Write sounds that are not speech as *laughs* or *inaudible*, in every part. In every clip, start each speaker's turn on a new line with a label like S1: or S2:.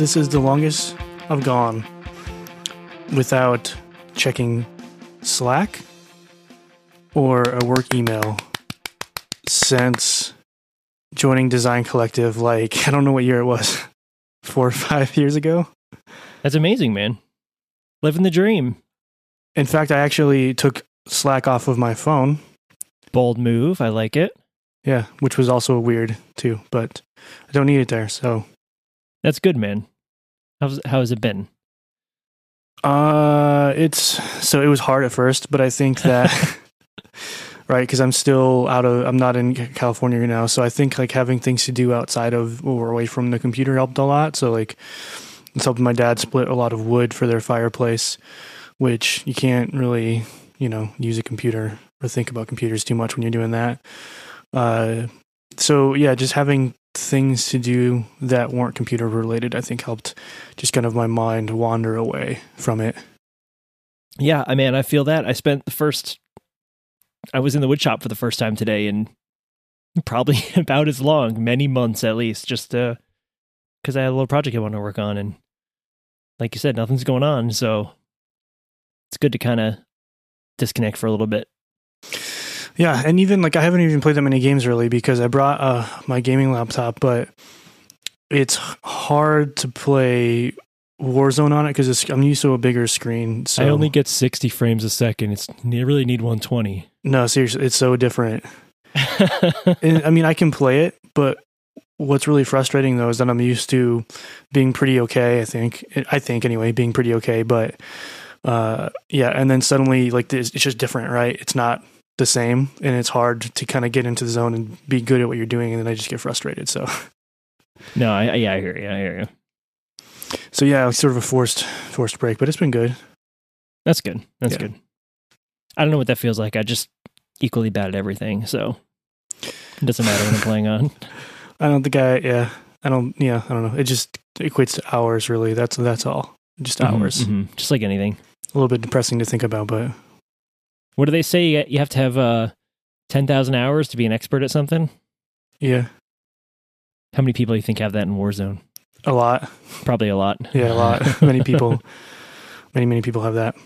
S1: this is the longest I've gone without checking Slack or a work email since joining Design Collective. Like, *laughs* I don't know what year it was, *laughs* four or five years ago.
S2: That's amazing, man. Living the dream.
S1: In fact, I actually took Slack off of my phone.
S2: Bold move. I like it.
S1: Yeah, which was also weird too, but I don't need it there. So
S2: That's good, man. How's how has it been?
S1: Uh, it's so it was hard at first, but I think that *laughs* *laughs* right because I'm still out of I'm not in California right now, so I think like having things to do outside of or away from the computer helped a lot. So like it's helping my dad split a lot of wood for their fireplace, which you can't really you know use a computer or think about computers too much when you're doing that. Uh, so yeah, just having things to do that weren't computer related, I think helped just kind of my mind wander away from it.
S2: Yeah, I mean, I feel that. I spent the first, I was in the wood shop for the first time today and probably *laughs* about as long, many months at least, just uh, because I had a little project I wanted to work on. And like you said, nothing's going on. So it's good to kind of disconnect for a little bit.
S1: Yeah, and even like I haven't even played that many games really because I brought uh, my gaming laptop, but it's hard to play Warzone on it because I'm used to a bigger screen. So
S2: I only get 60 frames a second. It's you really need 120.
S1: no, seriously, it's so different. *laughs* And, I mean, I can play it, but what's really frustrating though is that I'm used to being pretty okay. I think, I think anyway, being pretty okay, but uh, yeah, and then suddenly like it's just different, right? It's not the same, and it's hard to kind of get into the zone and be good at what you're doing, and then I just get frustrated. So,
S2: no, I, yeah, I hear you. I hear you.
S1: so yeah, it's sort of a forced forced break, but it's been good.
S2: That's good. That's
S1: Yeah.
S2: good. I don't know what that feels like. I just equally bad at everything, so it doesn't matter what I'm playing on. *laughs* *laughs*
S1: I don't think I, yeah, I don't, yeah, I don't know. It just equates to hours, really. That's that's all, just hours.
S2: Mhm, mhm. Just like anything.
S1: A little bit depressing to think about, but
S2: What do they say? You have to have uh, 10,000 hours to be an expert at something?
S1: yeah,
S2: How many people do you think have that in Warzone?
S1: a lot.
S2: Probably a lot.
S1: Yeah, a lot. *laughs* many people, many many people have that.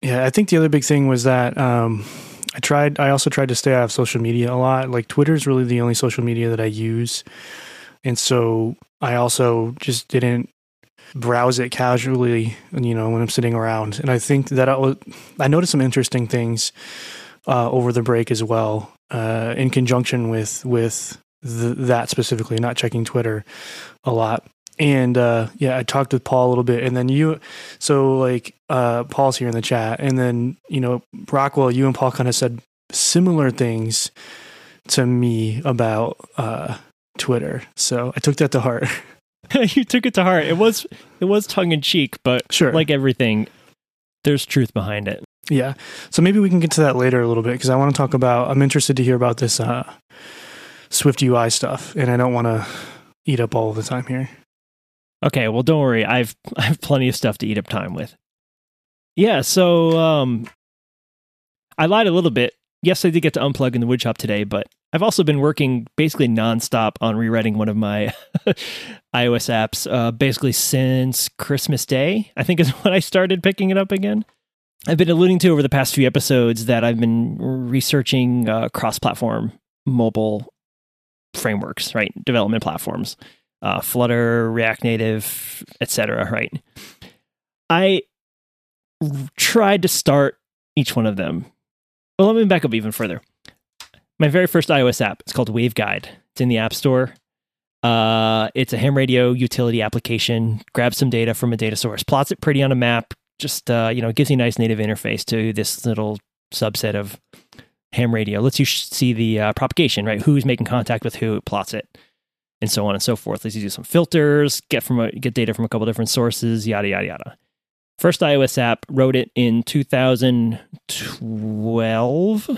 S1: Yeah, I think the other big thing was that um, I tried. I also tried to stay off social media a lot. Like Twitter is really the only social media that I use, and so I also just didn't browse it casually. You know, when I'm sitting around, and I think that I, was, I noticed some interesting things uh, over the break as well, uh, in conjunction with with th- that specifically, not checking Twitter a lot. And uh yeah i talked with paul a little bit. And then you so like uh paul's here in the chat. And then you know rockwell you and paul kind of said similar things to me about uh twitter. So i took that to heart *laughs* *laughs*
S2: you took it to heart. It was it was tongue in cheek, but
S1: sure
S2: like everything, there's truth behind it.
S1: yeah so maybe we can get to that later a little bit because i want to talk about i'm interested to hear about this uh swift ui stuff and i don't want to eat up all the time here
S2: Okay, well don't worry. I've *laughs* I have plenty of stuff to eat up time with. Yeah, so um I lied a little bit. Yes, I did get to unplug in the woodshop today, but I've also been working basically nonstop on rewriting one of my *laughs* iOS apps, uh, basically since Christmas Day. I think is *laughs* when I started picking it up again. I've been alluding to over the past few episodes that I've been researching uh, cross-platform mobile frameworks, right? Development platforms uh, Flutter, React Native, etc. Right? I tried to start each one of them. Well, let me back up even further. My very first iOS app is called Waveguide. It's in the App Store. Uh, it's a ham radio utility application. Grabs some data from a data source, plots it pretty on a map. Just uh, you know, gives you a nice native interface to this little subset of ham radio. Lets you see the uh, propagation, right? Who's making contact with who, it plots it and so on and so forth. Let's do some filters, get from a, get data from a couple different sources, yada yada yada. First iOS app wrote it in 2012,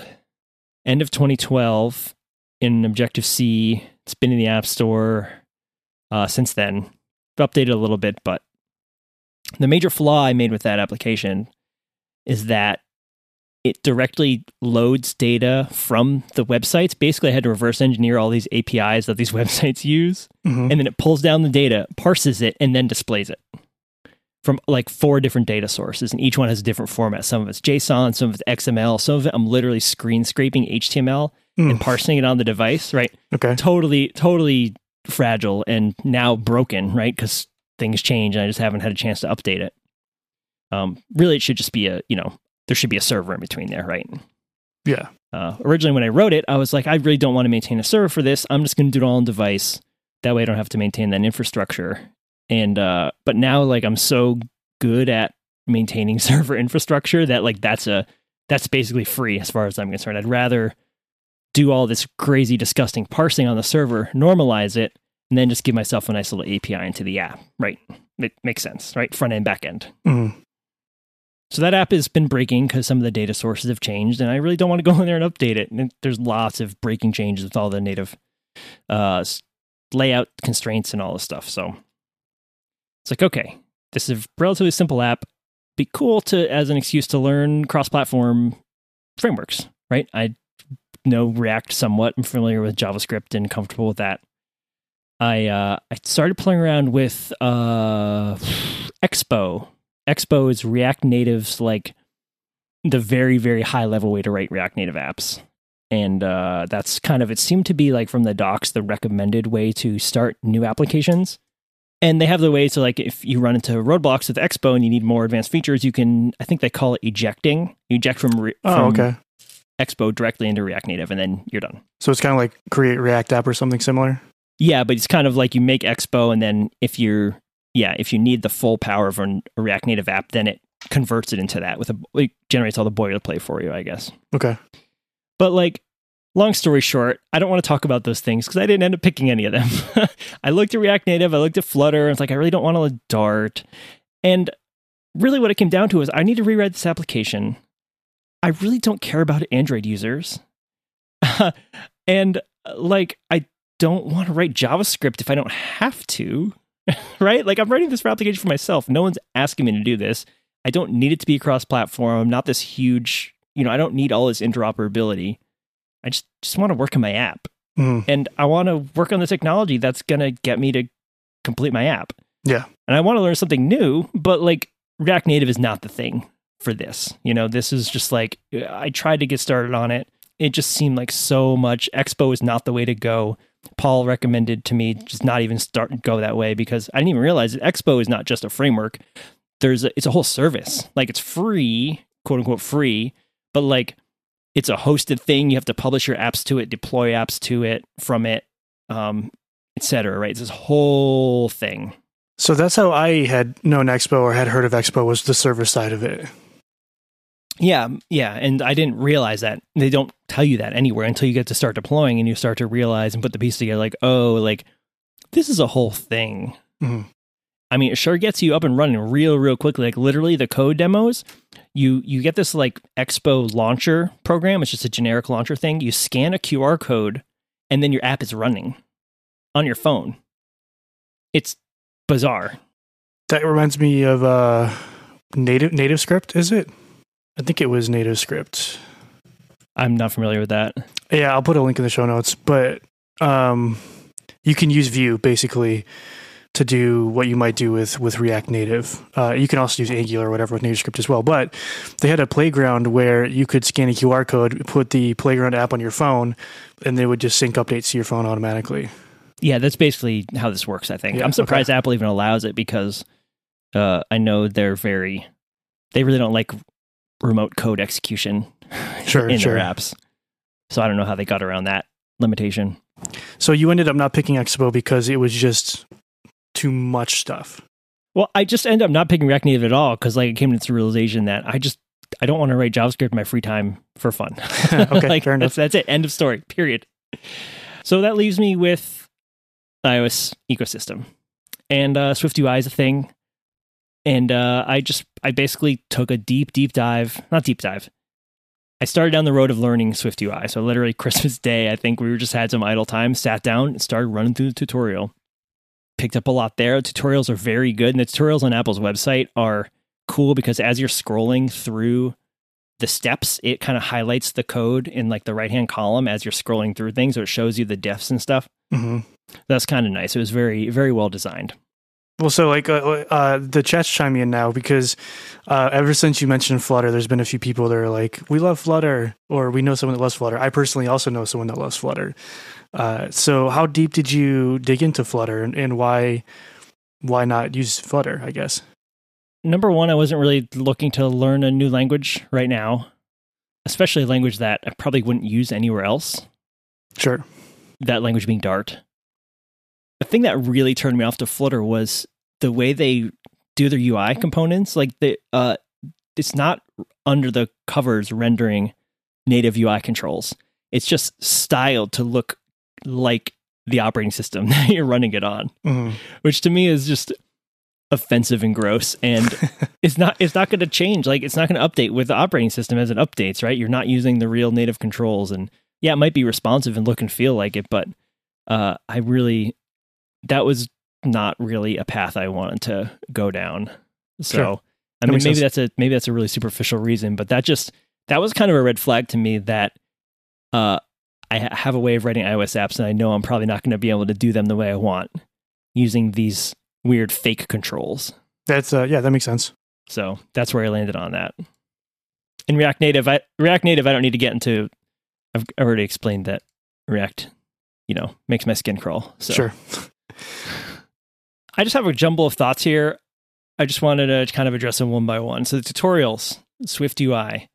S2: end of 2012 in Objective C. It's been in the App Store uh, since then. I've updated a little bit, but the major flaw I made with that application is that it directly loads data from the websites. Basically, I had to reverse engineer all these APIs that these *laughs* websites use,
S1: Mhm.
S2: and then it pulls down the data, parses it, and then displays it from like four different data sources, and each one has a different format. Some of it's JSON, some of it's XML, some of it I'm literally screen scraping HTML
S1: Mm.
S2: and parsing it on the device. Right,
S1: Okay.
S2: totally, totally fragile and now broken. Right, because things change, and I just haven't had a chance to update it. Um, really, it should just be a you know there should be a server in between there, right?
S1: Yeah.
S2: Uh, originally, when I wrote it, I was like, I really don't want to maintain a server for this. I'm just going to do it all on device. That way, I don't have to maintain that infrastructure. And uh, but now, like, I'm so good at maintaining *laughs* server infrastructure that like that's a that's basically free as far as I'm concerned. I'd rather do all this crazy, disgusting parsing on the server, normalize it, and then just give myself a nice little API into the app. Right? It makes sense, right? Front end, back end.
S1: Mhm.
S2: So that app has been breaking because some of the data sources have changed, and I really don't want to go in there and update it. And there's lots of breaking changes with all the native uh, layout constraints and all this stuff. So it's like, okay, this is a relatively simple app. Be cool to as an excuse to learn cross-platform frameworks, right? I know React somewhat. I'm familiar with JavaScript and comfortable with that. I uh, I started playing around with uh, Expo. Expo is React Native's like the very very high level way to write React Native apps, and uh, that's kind of it seemed to be like from the docs the recommended way to start new applications. And they have the way to like if you run into roadblocks with Expo and you need more advanced features, you can I think they call it ejecting. You eject from, re-
S1: Oh,
S2: from
S1: okay.
S2: Expo directly into React Native, and then you're done.
S1: So it's kind of like create React app or something similar.
S2: Yeah, but it's kind of like you make Expo, and then if you're, yeah, if you need the full power of a React Native app, then it converts it into that with a, it generates all the boilerplate for you, I guess.
S1: Okay.
S2: But like, long story short, I don't want to talk about those things because I didn't end up picking any of them. *laughs* I looked at React Native, I looked at Flutter, and it's like I really don't want to let Dart. And really, what it came down to is I need to rewrite this application. I really don't care about Android users, *laughs* and uh, like I don't want to write JavaScript if I don't have to. *laughs* right? Like I'm writing this application for myself. No one's asking me to do this. I don't need it to be cross-platform. I'm not this huge, you know, I don't need all this interoperability. I just just want to work on my app.
S1: Mhm.
S2: And I want to work on the technology that's going to get me to complete my app.
S1: Yeah.
S2: And I want to learn something new, but like React Native is not the thing for this. You know, this is just like I tried to get started on it. It just seemed like so much Expo is not the way to go. Paul recommended to me just not even start go that way because I didn't even realize that Expo is not just a framework. There's a, it's a whole service. Like it's free, quote unquote free, but like it's a hosted thing. You have to publish your apps to it, deploy apps to it from it, um, etc. Right? It's this whole thing.
S1: So that's how I had known Expo or had heard of Expo was the server side of it.
S2: Yeah, yeah, and I didn't realize that. They don't tell you that anywhere until you get to start deploying and you start to realize and put the piece together like, "Oh, like this is a whole thing."
S1: Mhm.
S2: I mean, it sure gets you up and running real real quickly. Like literally the code demos, you you get this like Expo launcher program, it's just a generic launcher thing. You scan a QR code and then your app is running on your phone. It's bizarre.
S1: That reminds me of uh, native native script. Is it? I think it was native script.
S2: I'm not familiar with that.
S1: Yeah, I'll put a link in the show notes. But um, you can use Vue basically to do what you might do with with React Native. Uh, you can also use Angular or whatever with NativeScript as well. But they had a playground where you could scan a QR code, put the playground app on your phone, and they would just sync updates to your phone automatically.
S2: Yeah, that's basically how this works, I think.
S1: Yeah,
S2: I'm surprised Apple even allows it because uh, I know they're very, they really don't like remote code execution *laughs*
S1: Sure,
S2: in
S1: sure.
S2: their apps. So I don't know how they got around that limitation.
S1: So you ended up not picking Expo because it was just too much stuff.
S2: Well, I just end up not picking React Native at all because like I came to the realization that I just I don't want to write JavaScript in my free time for fun. *laughs* *laughs*
S1: Okay,
S2: like,
S1: fair enough.
S2: That's, that's it. End of story. Period. So that leaves me with iOS ecosystem, and uh, SwiftUI is a thing. And uh, I just I basically took a deep deep dive, not deep dive. I started down the road of learning SwiftUI. So literally *laughs* Christmas Day, I think we were just had some idle time, sat down, and started running through the tutorial. Picked up a lot there. Tutorials are very good, and the tutorials on Apple's website are cool because as you're scrolling through the steps, it kind of highlights the code in like the right hand column as you're scrolling through things, so it shows you the diffs and stuff.
S1: hmm
S2: That's kind of nice. It was very very well designed.
S1: Well, so like uh, uh, the chat's chiming in now because uh, ever since you mentioned Flutter, there's been a few people that are like, "We love Flutter," or "We know someone that loves Flutter." I personally also know someone that loves Flutter. Uh, so, how deep did you dig into Flutter, and, and why why not use Flutter? I guess.
S2: Number one, I wasn't really looking to learn a new language right now, especially a language that I probably wouldn't use anywhere else.
S1: Sure.
S2: That language being Dart. The thing that really turned me off to Flutter was the way they do their UI components. Like the uh, it's not under the covers rendering native UI controls. It's just styled to look like the operating system *laughs* that you're running it on,
S1: Mhm.
S2: which to me is just offensive and gross and *laughs* it's not it's not going to change like it's not going to update with the operating system as it updates right you're not using the real native controls and yeah it might be responsive and look and feel like it but uh i really that was not really a path i wanted to go down so
S1: Sure.
S2: i mean maybe
S1: sense.
S2: that's a maybe that's a really superficial reason but that just that was kind of a red flag to me that uh i have a way of writing ios apps and i know i'm probably not going to be able to do them the way i want using these weird fake controls
S1: That's uh, yeah, that makes sense.
S2: so that's where I landed on that. In React Native, I React Native, I don't need to get into. I've already explained that React, you know, makes my skin crawl. So
S1: Sure.
S2: I just have a jumble of thoughts here. I just wanted to kind of address them one by one. So the tutorials, Swift UI,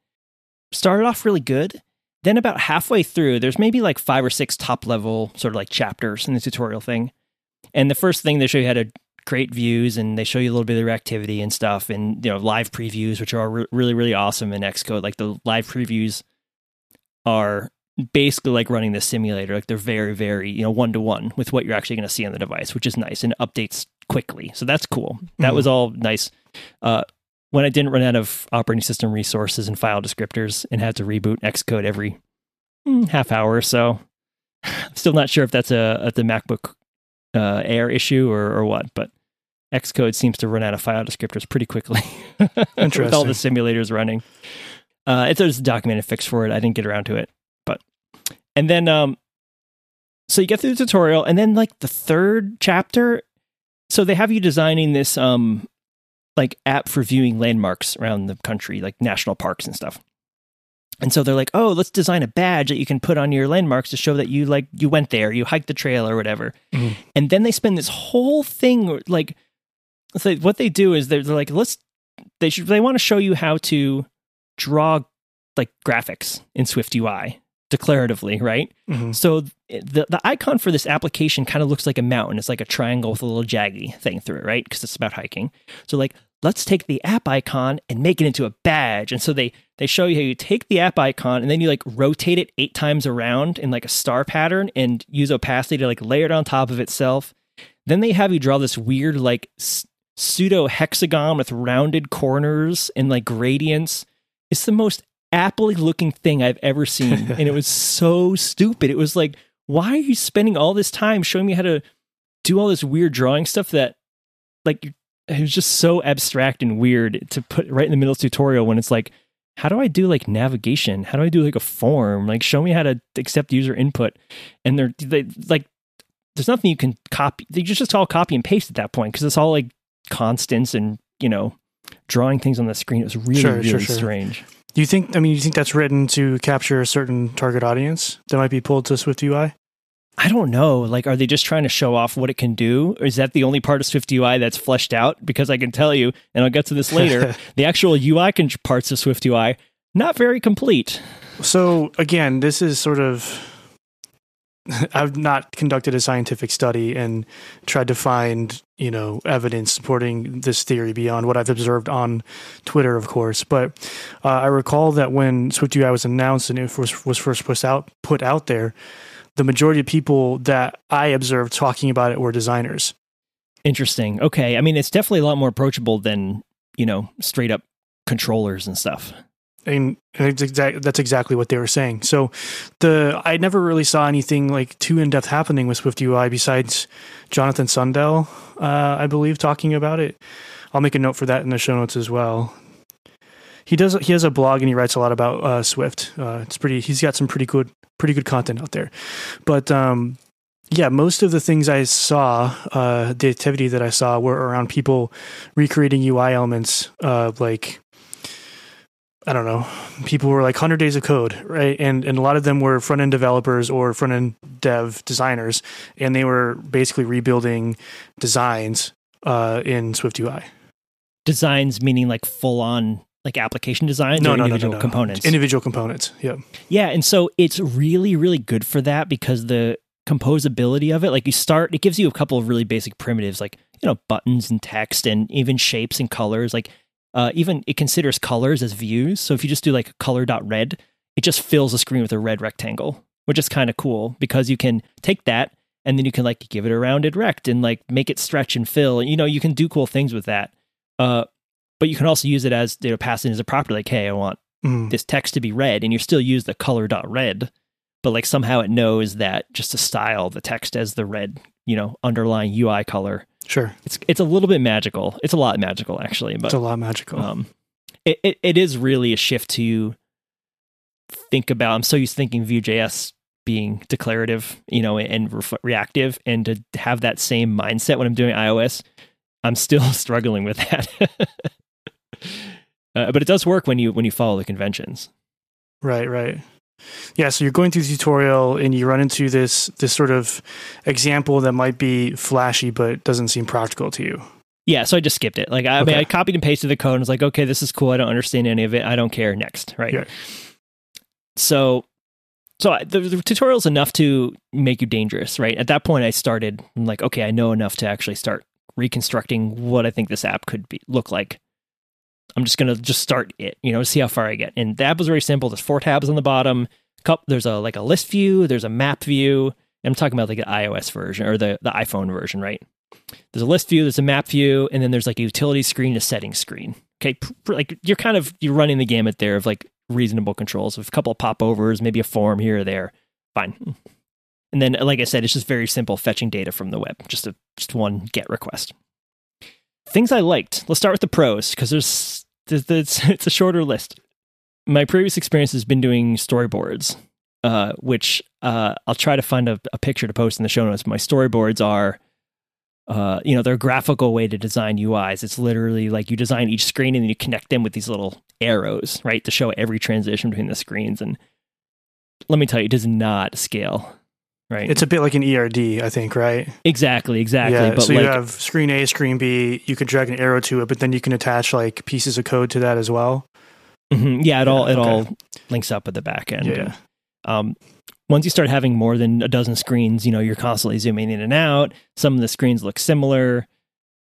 S2: started off really good. Then about halfway through, there's maybe like five or six top level sort of like chapters in the tutorial thing. And the first thing they show you how to create views and they show you a little bit of their activity and stuff and you know live previews which are re- really really awesome in Xcode. Like the live previews are basically like running the simulator. Like they're very very you know one to one with what you're actually going to see on the device which is nice and updates quickly. So that's cool. That
S1: Mhm.
S2: was all nice. Uh when I didn't run out of operating system resources and file descriptors and had to reboot Xcode every mm, half hour or so. I'm still not sure if that's a, a the MacBook uh, Air issue or, or what, but Xcode seems to run out of file descriptors pretty quickly *laughs* with all the simulators running. Uh, if there's a documented fix for it, I didn't get around to it, but and then um, so you get through the tutorial, and then like the third chapter, so they have you designing this um like app for viewing landmarks around the country, like national parks and stuff. And so they're like, "Oh, let's design a badge that you can put on your landmarks to show that you like you went there, you hiked the trail or whatever."
S1: Mhm.
S2: And then they spend this whole thing like so what they do is they're, they're like, "Let's they should they want to show you how to draw like graphics in Swift UI declaratively, right?
S1: Mhm.
S2: So the the icon for this application kind of looks like a mountain. It's like a triangle with a little jaggy thing through it, right? Because it's about hiking. So like let's take the app icon and make it into a badge. And so they they show you how you take the app icon and then you like rotate it eight times around in like a star pattern and use opacity to like layer it on top of itself. Then they have you draw this weird like s- pseudo hexagon with rounded corners and like gradients. It's the most appley looking thing I've ever seen. *laughs* and it was so stupid. It was like, why are you spending all this time showing me how to do all this weird drawing stuff that like it was just so abstract and weird to put right in the middle of the tutorial when it's like, how do I do like navigation? How do I do like a form? Like show me how to accept user input. And they're they, like there's nothing you can copy. They just just all copy and paste at that point because it's all like constants and you know drawing things on the screen. It was really
S1: Sure,
S2: really
S1: sure, sure.
S2: strange.
S1: Do you think? I mean, you think that's written to capture a certain target audience that might be pulled to Swift UI?
S2: I don't know. Like, are they just trying to show off what it can do? Or is that the only part of Swift UI that's fleshed out? Because I can tell you, and I'll get to this later, *laughs* the actual UI con- parts of Swift UI not very complete.
S1: So again, this is sort of. *laughs* I've not conducted a scientific study and tried to find, you know, evidence supporting this theory beyond what I've observed on Twitter, of course. But uh, I recall that when SwiftUI was announced and it was was first put out put out there, the majority of people that I observed talking about it were designers.
S2: Interesting. Okay. I mean, it's definitely a lot more approachable than, you know, straight up controllers and stuff.
S1: and that's, exact, that's exactly what they were saying. So the I never really saw anything like too in depth happening with Swift UI besides Jonathan Sundell, uh, I believe, talking about it. I'll make a note for that in the show notes as well. He does he has a blog and he writes a lot about uh, Swift. Uh, it's pretty. He's got some pretty good pretty good content out there. But um, yeah, most of the things I saw, uh, the activity that I saw, were around people recreating UI elements, uh, like I don't know, people were like hundred days of code, right? And and a lot of them were front end developers or front end dev designers, and they were basically rebuilding designs uh, in Swift UI.
S2: Designs meaning like full on like application design
S1: No,
S2: or
S1: no, no, no,
S2: individual
S1: no.
S2: components.
S1: Individual components. Yeah.
S2: Yeah, and so it's really, really good for that because the composability of it, like you start, it gives you a couple of really basic primitives, like you know buttons and text, and even shapes and colors. Like uh, even it considers colors as views. So if you just do like color dot red, it just fills the screen with a red rectangle, which is kind of cool because you can take that and then you can like give it a rounded rect and like make it stretch and fill. You know, you can do cool things with that. Uh, but you can also use it as you know, pass it as a property, like, hey, I want
S1: Mm.
S2: this text to be red and you still use the color dot red but like somehow it knows that just to style the text as the red you know underlying ui color
S1: Sure.
S2: it's it's a little bit magical it's a lot magical actually but
S1: It's a lot magical.
S2: um it, it, it is really a shift to think about i'm so used to thinking vue.js being declarative you know and re- reactive and to have that same mindset when i'm doing ios i'm still *laughs* struggling with that *laughs* uh, but it does work when you when you follow the conventions
S1: Right, right. Yeah, so you're going through the tutorial and you run into this this sort of example that might be flashy but doesn't seem practical to you.
S2: Yeah, so I just skipped it. Like I, I mean, I copied and pasted the code and was like, okay, this is cool. I don't understand any of it. I don't care. Next, right?
S1: Yeah.
S2: So, so I, the, the tutorial's enough to make you dangerous, right? At that point, I started I'm like, okay, I know enough to actually start reconstructing what I think this app could be look like. I'm just gonna just start it, you know, see how far I get. And the app was very simple. There's four tabs on the bottom. There's a like a list view. There's a map view. I'm talking about like the iOS version or the the iPhone version, right? There's a list view, there's a map view, and then there's like a utility screen, a settings screen. Okay, like you're kind of you're running the gamut there of like reasonable controls with a couple of popovers, maybe a form here or there. Fine. And then, like I said, it's just very simple fetching data from the web, just a just one GET request. Things I liked. Let's start with the pros because there's, there's *laughs* it's a shorter list. My previous experience has been doing storyboards, uh, which uh, I'll try to find a, a picture to post in the show notes. My storyboards are uh, you know, they're a graphical way to design UIs. It's literally like you design each screen and then you connect them with these little arrows, right, to show every transition between the screens. And let me tell you, it does not scale, right?
S1: It's a bit like an ERD, I think, right?
S2: exactly, exactly.
S1: yeah.
S2: but
S1: so
S2: like,
S1: you have screen A, screen B. You can drag an arrow to it, but then you can attach like pieces of code to that as well.
S2: mhm, yeah, it all it
S1: okay.
S2: all links up at the back end.
S1: Yeah.
S2: um, once you start having more than a dozen screens, you know, you're constantly zooming in and out. Some of the screens look similar,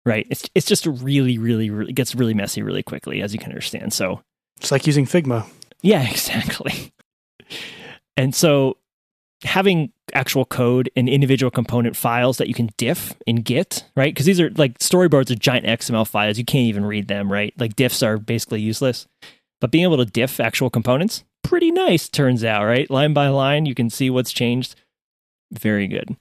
S2: right? It's it's just really, really, really it gets really messy really quickly, as you can understand. So
S1: It's like using Figma.
S2: Yeah, *laughs* exactly. And so having actual code and individual component files that you can diff in Git, right? Because these are like storyboards are giant XML files. You can't even read them, right? Like diffs are basically useless. But being able to diff actual components, pretty nice, turns out, right? Line by line, you can see what's changed. Very good.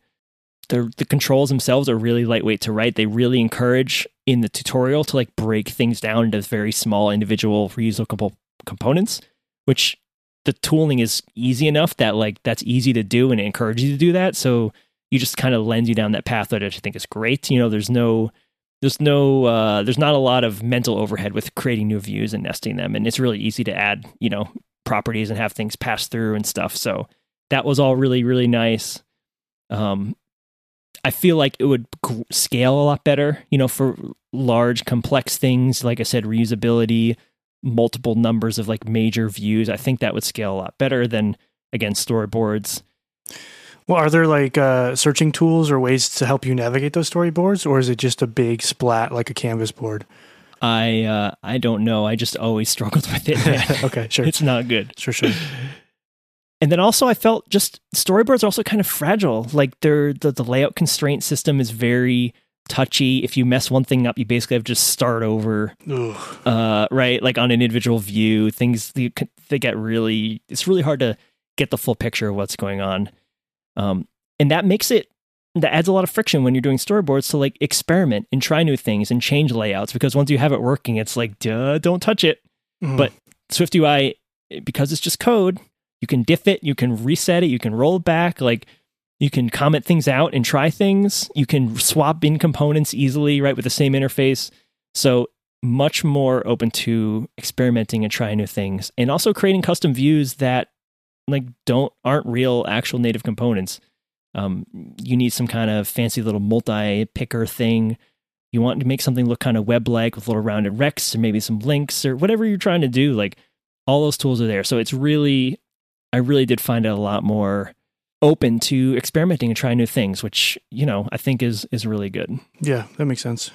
S2: The, the controls themselves are really lightweight to write. They really encourage in the tutorial to like break things down into very small individual reusable components, which the tooling is easy enough that like that's easy to do and it encourages you to do that. So you just kind of lends you down that path that I think is great. You know, there's no there's no uh, there's not a lot of mental overhead with creating new views and nesting them, and it's really easy to add you know properties and have things pass through and stuff. So that was all really really nice. Um, I feel like it would scale a lot better, you know, for large complex things. Like I said, reusability, multiple numbers of like major views. I think that would scale a lot better than again storyboards.
S1: Well, are there like uh, searching tools or ways to help you navigate those storyboards, or is it just a big splat like a canvas board?
S2: I uh, I don't know. I just always *laughs* struggled with it. *laughs*
S1: okay, sure,
S2: it's not good.
S1: sure, sure. *laughs*
S2: And then also, I felt just storyboards are also kind of fragile. Like they're the, the layout constraint system is very touchy. If you mess one thing up, you basically have to just start over. Uh, right, like on an individual view, things they, they get really. It's really hard to get the full picture of what's going on, um, and that makes it that adds a lot of friction when you're doing storyboards to like experiment and try new things and change layouts because once you have it working, it's like duh, don't touch it.
S1: Mm.
S2: But SwiftUI, because it's just code, you can diff it, you can reset it, you can roll it back, like you can comment things out and try things. You can swap in components easily, right, with the same interface. So much more open to experimenting and trying new things and also creating custom views that like don't aren't real actual native components. Um, you need some kind of fancy little multi picker thing. You want to make something look kind of web like with little rounded rects or maybe some links or whatever you're trying to do. Like all those tools are there. So it's really, I really did find it a lot more open to experimenting and trying new things, which you know I think is is really good.
S1: Yeah, that makes sense.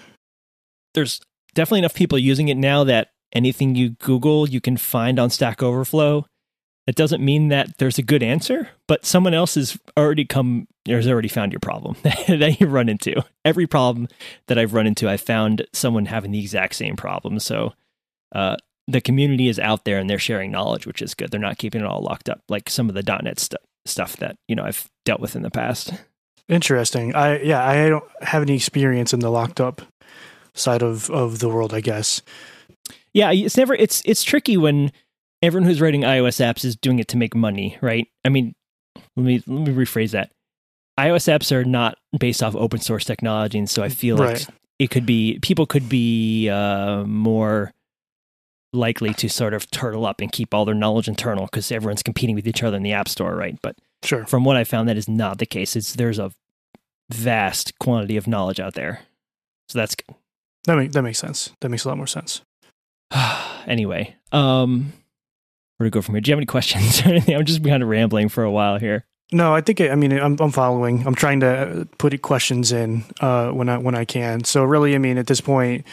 S2: There's definitely enough people using it now that anything you Google you can find on Stack Overflow. That doesn't mean that there's a good answer, but someone else has already come or has already found your problem *laughs* that you run into. Every problem that I've run into, I've found someone having the exact same problem. So uh, the community is out there and they're sharing knowledge, which is good. They're not keeping it all locked up like some of the .NET stuff stuff that you know I've dealt with in the past.
S1: Interesting. I yeah, I don't have any experience in the locked up side of of the world. I guess.
S2: Yeah, it's never. It's it's tricky when everyone who's writing iOS apps is doing it to make money, right? I mean, let me let me rephrase that. iOS apps are not based off open source technology, and so I feel right. like it could be people could be uh, more likely to sort of turtle up and keep all their knowledge internal because everyone's competing with each other in the app store, right? But
S1: sure.
S2: from what I found, that is not the case. It's there's a vast quantity of knowledge out there, so that's good.
S1: That make, that makes sense. That makes a lot more sense. *sighs*
S2: anyway, um, where to go from here? Do you have any questions *laughs* or anything? I'm just kind of rambling for a while here.
S1: No, I think I mean I'm I'm following. I'm trying to put questions in uh, when I when I can. So really, I mean at this point,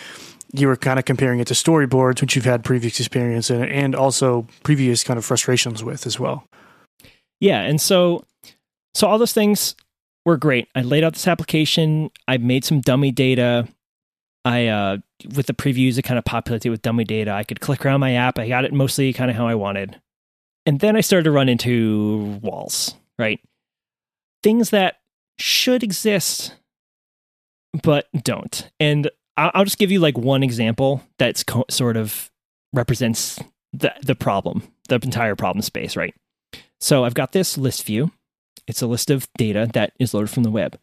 S1: you were kind of comparing it to storyboards, which you've had previous experience in, and also previous kind of frustrations with as well.
S2: Yeah, and so so all those things were great. I laid out this application. I made some dummy data. I uh, with the previews, it kind of populated with dummy data. I could click around my app. I got it mostly kind of how I wanted, and then I started to run into walls. Right, things that should exist but don't. And I'll just give you like one example that's co- sort of represents the the problem, the entire problem space, right? So I've got this list view. It's a list of data that is loaded from the web.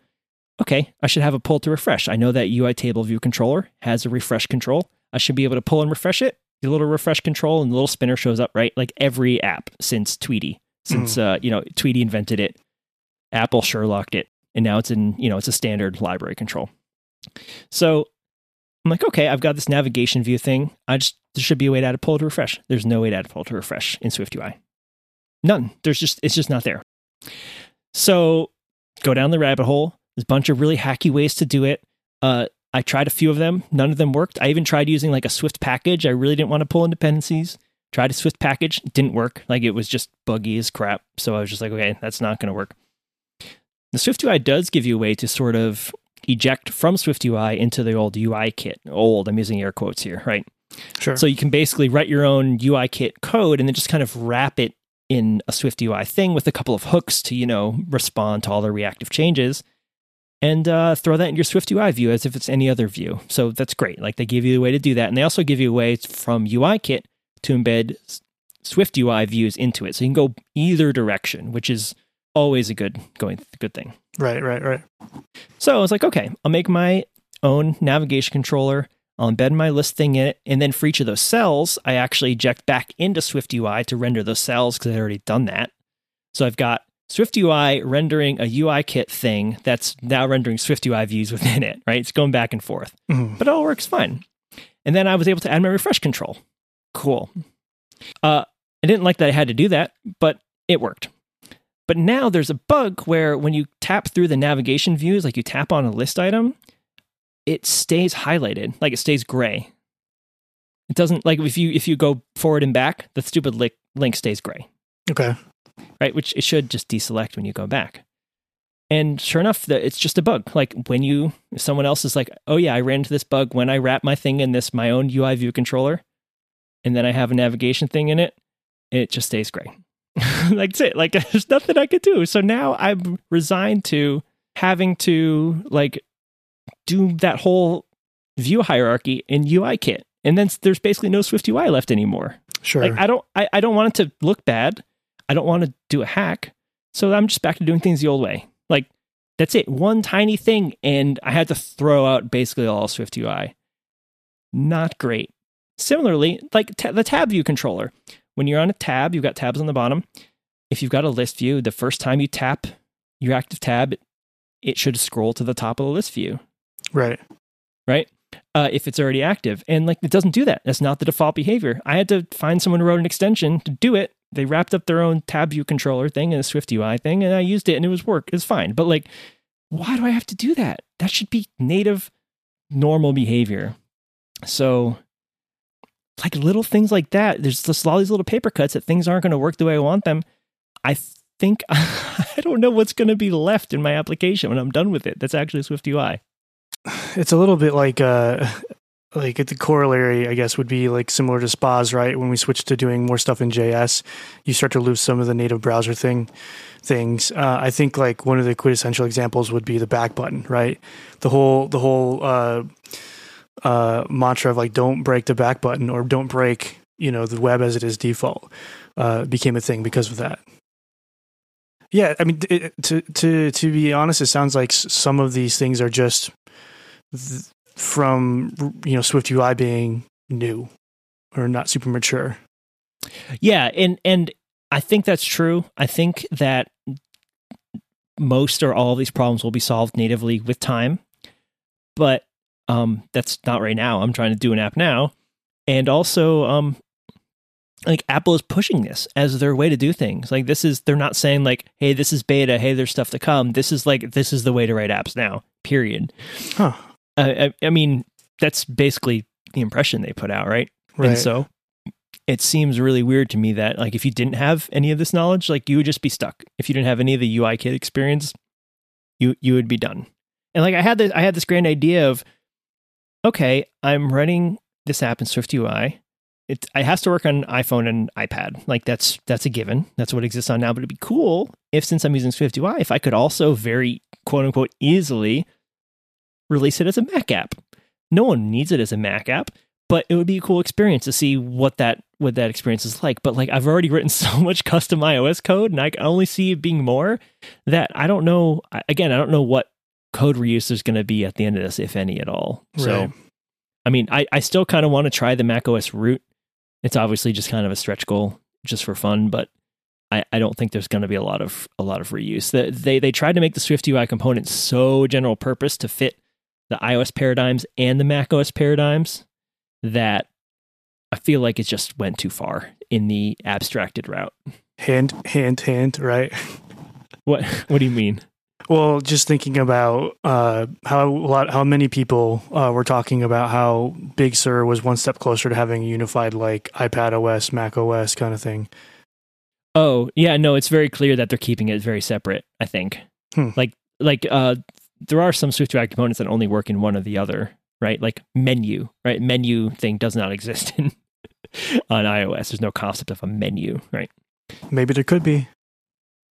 S2: Okay, I should have a pull to refresh. I know that UI table view controller has a refresh control. I should be able to pull and refresh it. The little refresh control and the little spinner shows up, right? Like every app since Tweetie, since mm. uh, you know Tweetie invented it, Apple Sherlocked it, and now it's in you know it's a standard library control. So I'm like, okay, I've got this navigation view thing. I just there should be a way to add a pull to refresh. There's no way to add a pull to refresh in SwiftUI. None. There's just it's just not there. So go down the rabbit hole. There's a bunch of really hacky ways to do it. Uh, I tried a few of them. None of them worked. I even tried using like a Swift package. I really didn't want to pull in dependencies. Tried a Swift package, didn't work. Like it was just buggy as crap. So I was just like, okay, that's not going to work. The SwiftUI does give you a way to sort of eject from SwiftUI into the old UI kit. Old, I'm using air quotes here, right?
S1: Sure.
S2: So you can basically write your own UI kit code and then just kind of wrap it in a SwiftUI thing with a couple of hooks to, you know, respond to all the reactive changes and uh, throw that in your SwiftUI view as if it's any other view. So that's great. Like they give you a way to do that. And they also give you a way from UIKit to embed SwiftUI views into it. So you can go either direction, which is always a good going good thing.
S1: Right, right, right.
S2: So I was like, okay, I'll make my own navigation controller. I'll embed my list thing in it. And then for each of those cells, I actually eject back into SwiftUI to render those cells because I'd already done that. So I've got SwiftUI rendering a UI kit thing that's now rendering SwiftUI views within it, right? It's going back and forth, mm-hmm. but it all works fine. And then I was able to add my refresh control. Cool. Uh, I didn't like that I had to do that, but it worked. But now there's a bug where when you tap through the navigation views, like you tap on a list item, it stays highlighted, like it stays gray. It doesn't like if you if you go forward and back, the stupid link, link stays gray.
S1: Okay.
S2: Right, which it should just deselect when you go back. And sure enough, the, it's just a bug. Like when you, if someone else is like, oh yeah, I ran into this bug when I wrap my thing in this my own UI view controller, and then I have a navigation thing in it, it just stays gray. Like *laughs* that's it. Like *laughs* there's nothing I could do. So now I'm resigned to having to like do that whole view hierarchy in UI kit. And then there's basically no Swift UI left anymore.
S1: Sure.
S2: Like I don't I, I don't want it to look bad. I don't want to do a hack. So I'm just back to doing things the old way. Like that's it. One tiny thing and I had to throw out basically all Swift UI. Not great. Similarly, like ta- the tab view controller. When you're on a tab, you've got tabs on the bottom. If you've got a list view, the first time you tap your active tab, it should scroll to the top of the list view
S1: right.
S2: right? Uh, if it's already active. And like it doesn't do that. That's not the default behavior. I had to find someone who wrote an extension to do it. They wrapped up their own tab view controller thing and a Swift UI thing, and I used it and it was work. It's fine. But like, why do I have to do that? That should be native, normal behavior. So, like little things like that, there's just all these little paper cuts that things aren't going to work the way I want them. I think *laughs* I don't know what's going to be left in my application when I'm done with it. That's actually Swift UI.
S1: It's a little bit like uh *laughs* like the corollary, I guess, would be like similar to SPAs, right? When we switch to doing more stuff in JS, you start to lose some of the native browser thing things. Uh, I think like one of the quintessential examples would be the back button, right? The whole the whole uh, uh, mantra of like don't break the back button or don't break you know the web as it is default uh, became a thing because of that. Yeah, I mean, it, to to to be honest, it sounds like some of these things are just th- from you know Swift UI being new or not super mature.
S2: Yeah, and and I think that's true. I think that most or all of these problems will be solved natively with time, but um, that's not right now. I'm trying to do an app now, and also um, like Apple is pushing this as their way to do things. Like this is they're not saying like, hey, this is beta. Hey, there's stuff to come. This is like this is the way to write apps now. Period.
S1: Huh.
S2: I, I, I mean, that's basically the impression they put out, right?
S1: Right.
S2: And so it seems really weird to me that like if you didn't have any of this knowledge, like you would just be stuck. If you didn't have any of the UI kit experience, you you would be done. And like I had this I had this grand idea of okay, I'm running this app in Swift UI. It it has to work on iPhone and iPad. Like that's that's a given. That's what exists on now. But it'd be cool if since I'm using Swift UI, if I could also very quote unquote easily release it as a Mac app. No one needs it as a Mac app, but it would be a cool experience to see what that what that experience is like. But like I've already written *laughs* so much custom iOS code, and I can only see it being more that I don't know. Again, I don't know what code reuse there's going to be at the end of this, if any at all. So, I mean, I I still kind of want to try the Mac OS route. It's obviously just kind of a stretch goal, just for fun, but. I, I don't think there's going to be a lot of a lot of reuse. The, they they tried to make the Swift UI component so general purpose to fit the iOS paradigms and the Mac OS paradigms that I feel like it just went too far in the abstracted route.
S1: Hint, hint, hint. Right.
S2: What what do you mean?
S1: Well, just thinking about uh, how a lot, how many people uh, were talking about how Big Sur was one step closer to having a unified like iPad OS, Mac OS kind of thing.
S2: Oh, yeah, no, it's very clear that they're keeping it very separate, I think.
S1: Hmm.
S2: Like like uh there are some Swift UI components that only work in one or the other, right? Like menu, right? Menu thing does not *laughs* exist in on iOS. There's no concept of a menu, right?
S1: Maybe there could be.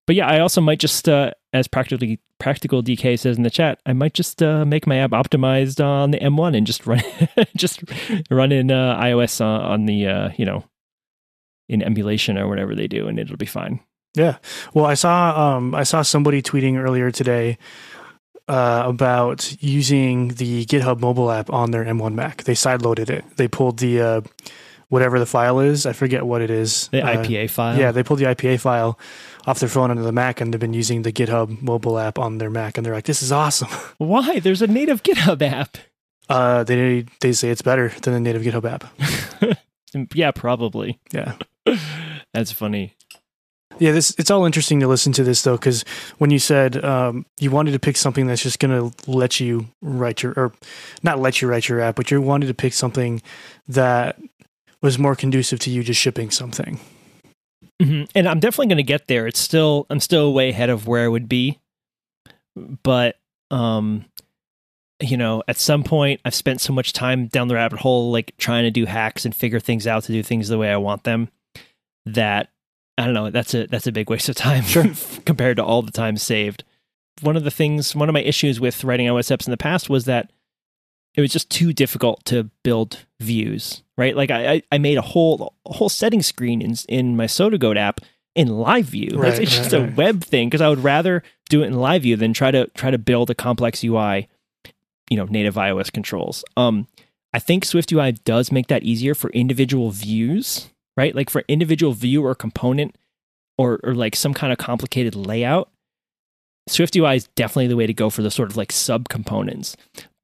S2: But yeah, I also might just, uh, as practically practical DK says in the chat, I might just uh, make my app optimized on the M1 and just run *laughs* just run in uh, iOS on, on the uh, you know in emulation or whatever they do, and it'll be fine.
S1: Yeah. Well, I saw um I saw somebody tweeting earlier today uh, about using the GitHub mobile app on their M1 Mac. They sideloaded it. They pulled the uh, whatever the file is. I forget what it is.
S2: The
S1: Uh,
S2: IPA file.
S1: Yeah, they pulled the IPA file off their phone onto the Mac, and they've been using the GitHub mobile app on their Mac, and they're like, "This is awesome." *laughs*
S2: Why? There's a native GitHub app.
S1: Uh, they they say it's better than the native GitHub app. *laughs*
S2: yeah, probably.
S1: Yeah. *laughs*
S2: That's funny.
S1: Yeah, this it's all interesting to listen to this though, because when you said um, you wanted to pick something that's just going to let you write your or not let you write your app, but you wanted to pick something that was more conducive to you just shipping something.
S2: hmm And I'm definitely going to get there. It's still I'm still way ahead of where I would be, but um, you know, at some point I've spent so much time down the rabbit hole, like trying to do hacks and figure things out to do things the way I want them, that I don't know. That's a that's a big waste of time
S1: Sure. *laughs*
S2: compared to all the time saved. One of the things, one of my issues with writing iOS apps in the past was that it was just too difficult to build views, right? Like I, I made a whole a whole setting screen in in my SodaGoat app in live view.
S1: Right,
S2: it's just
S1: right,
S2: a
S1: right.
S2: web thing because I would rather do it in live view than try to try to build a complex UI, you know, native iOS controls. Um, I think Swift UI does make that easier for individual views, right? Like for individual view or component or or like some kind of complicated layout. Swift UI is definitely the way to go for the sort of like sub components.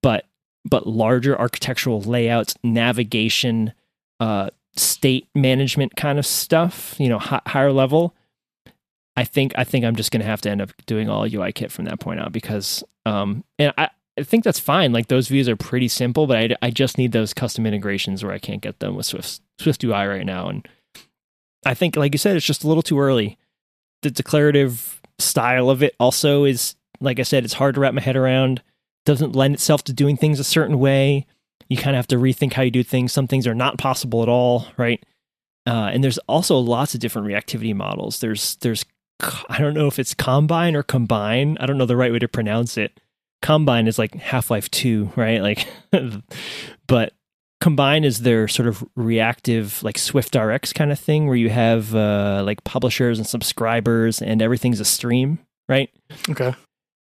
S2: But but larger architectural layouts, navigation, uh, state management kind of stuff, you know, hi- higher level. I think I think I'm just going to have to end up doing all UI kit from that point on because, um, and I, I think that's fine. Like those views are pretty simple, but I, I just need those custom integrations where I can't get them with Swift Swift UI right now. And I think, like you said, it's just a little too early. The declarative style of it also is, like I said, it's hard to wrap my head around. Doesn't lend itself to doing things a certain way. You kind of have to rethink how you do things. Some things are not possible at all, right? Uh, and there's also lots of different reactivity models. There's there's I don't know if it's combine or combine. I don't know the right way to pronounce it. Combine is like Half Life Two, right? Like, *laughs* but combine is their sort of reactive like Swift RX kind of thing, where you have uh, like publishers and subscribers, and everything's a stream, right?
S1: Okay.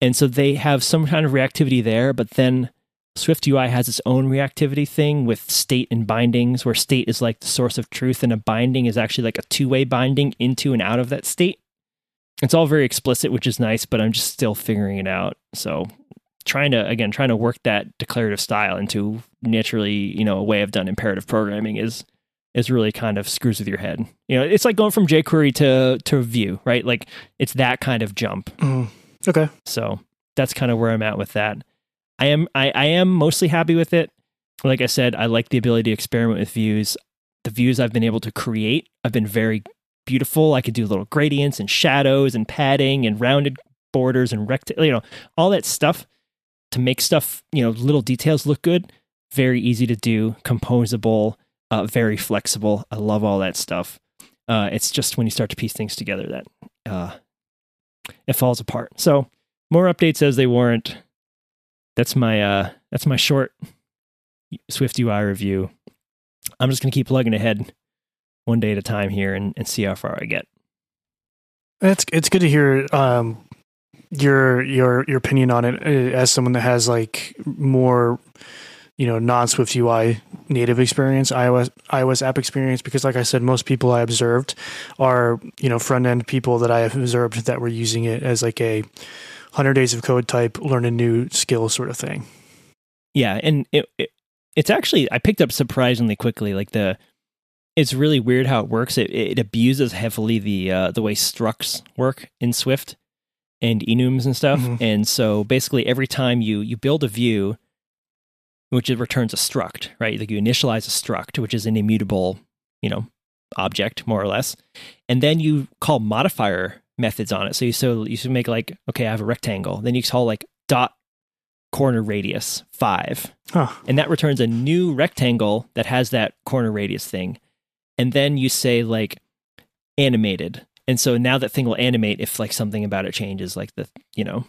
S2: And so they have some kind of reactivity there, but then Swift UI has its own reactivity thing with state and bindings, where state is like the source of truth, and a binding is actually like a two way binding into and out of that state. It's all very explicit, which is nice, but I'm just still figuring it out. So trying to again trying to work that declarative style into naturally, you know, a way I've done imperative programming is is really kind of screws with your head. You know, it's like going from jQuery to to Vue, right? Like it's that kind of jump.
S1: Mm. Okay.
S2: So that's kind of where I'm at with that. I am I, I am mostly happy with it. Like I said, I like the ability to experiment with views. The views I've been able to create I've been very beautiful. I could do little gradients and shadows and padding and rounded borders and rect you know, all that stuff to make stuff, you know, little details look good. Very easy to do, composable, uh, very flexible. I love all that stuff. Uh, it's just when you start to piece things together that uh, it falls apart. So more updates as they warrant. That's my uh that's my short Swift UI review. I'm just gonna keep plugging ahead one day at a time here and, and see how far I get.
S1: It's it's good to hear um, your your your opinion on it uh, as someone that has like more you know non Swift UI native experience, iOS iOS app experience. Because like I said, most people I observed are you know front end people that I have observed that were using it as like a hundred days of code type, learn a new skill sort of thing.
S2: Yeah, and it, it it's actually I picked up surprisingly quickly. Like the it's really weird how it works. It it abuses heavily the uh, the way structs work in Swift and enums and stuff.
S1: Mhm.
S2: And so basically, every time you you build a view, which it returns a struct, right? Like you initialize a struct, which is an immutable, you know, object more or less, and then you call modifier methods on it. So you so you should make like okay, I have a rectangle. Then you call like dot corner radius five
S1: Huh.
S2: and that returns a new rectangle that has that corner radius thing. And then you say like animated. And so now that thing will animate if like something about it changes, like the you know,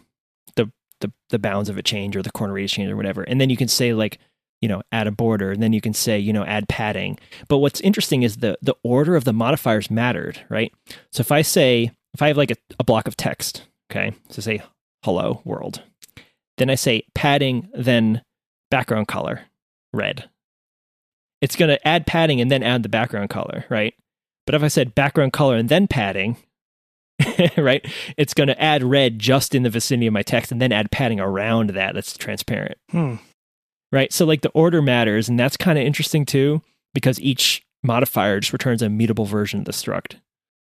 S2: the the the bounds of a change or the corner radius change or whatever. And then you can say like, you know, add a border, and then you can say, you know, add padding. But what's interesting is the the order of the modifiers mattered, right? So if I say if I have like a, a block of text, okay, so say hello world, then I say padding, then background color, red. It's going to add padding and then add the background color, right? But if I said background color and then padding, *laughs* right, it's going to add red just in the vicinity of my text and then add padding around that that's transparent,
S1: Hmm.
S2: right? So, like the order matters, and that's kind of interesting too, because each modifier just returns a mutable version of the struct.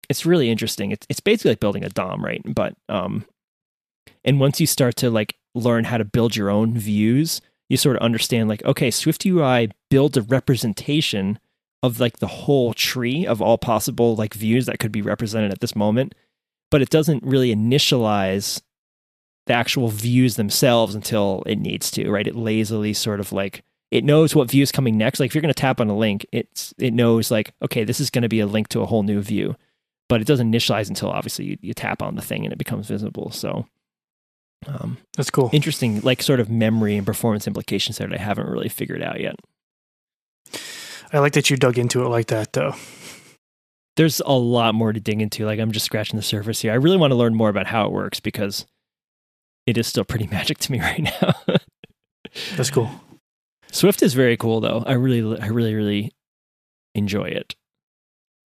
S2: It's really interesting. It's, it's basically like building a DOM, right? But, um, and once you start to like learn how to build your own views, you sort of understand like, okay, Swift UI builds a representation of like the whole tree of all possible like views that could be represented at this moment, but it doesn't really initialize the actual views themselves until it needs to, right? It lazily sort of like it knows what view is coming next. Like if you're going to tap on a link, it's it knows like, okay, this is going to be a link to a whole new view, but it doesn't initialize until obviously you, you tap on the thing and it becomes visible. So Um,
S1: That's cool.
S2: interesting, like sort of memory and performance implications that I haven't really figured out yet.
S1: I like that you dug into it like that, though.
S2: There's a lot more to dig into. Like I'm just scratching the surface here. I really want to learn more about how it works because it is still pretty *laughs* magic to me right now.
S1: That's cool.
S2: Swift is very cool though. I really, I really, really enjoy it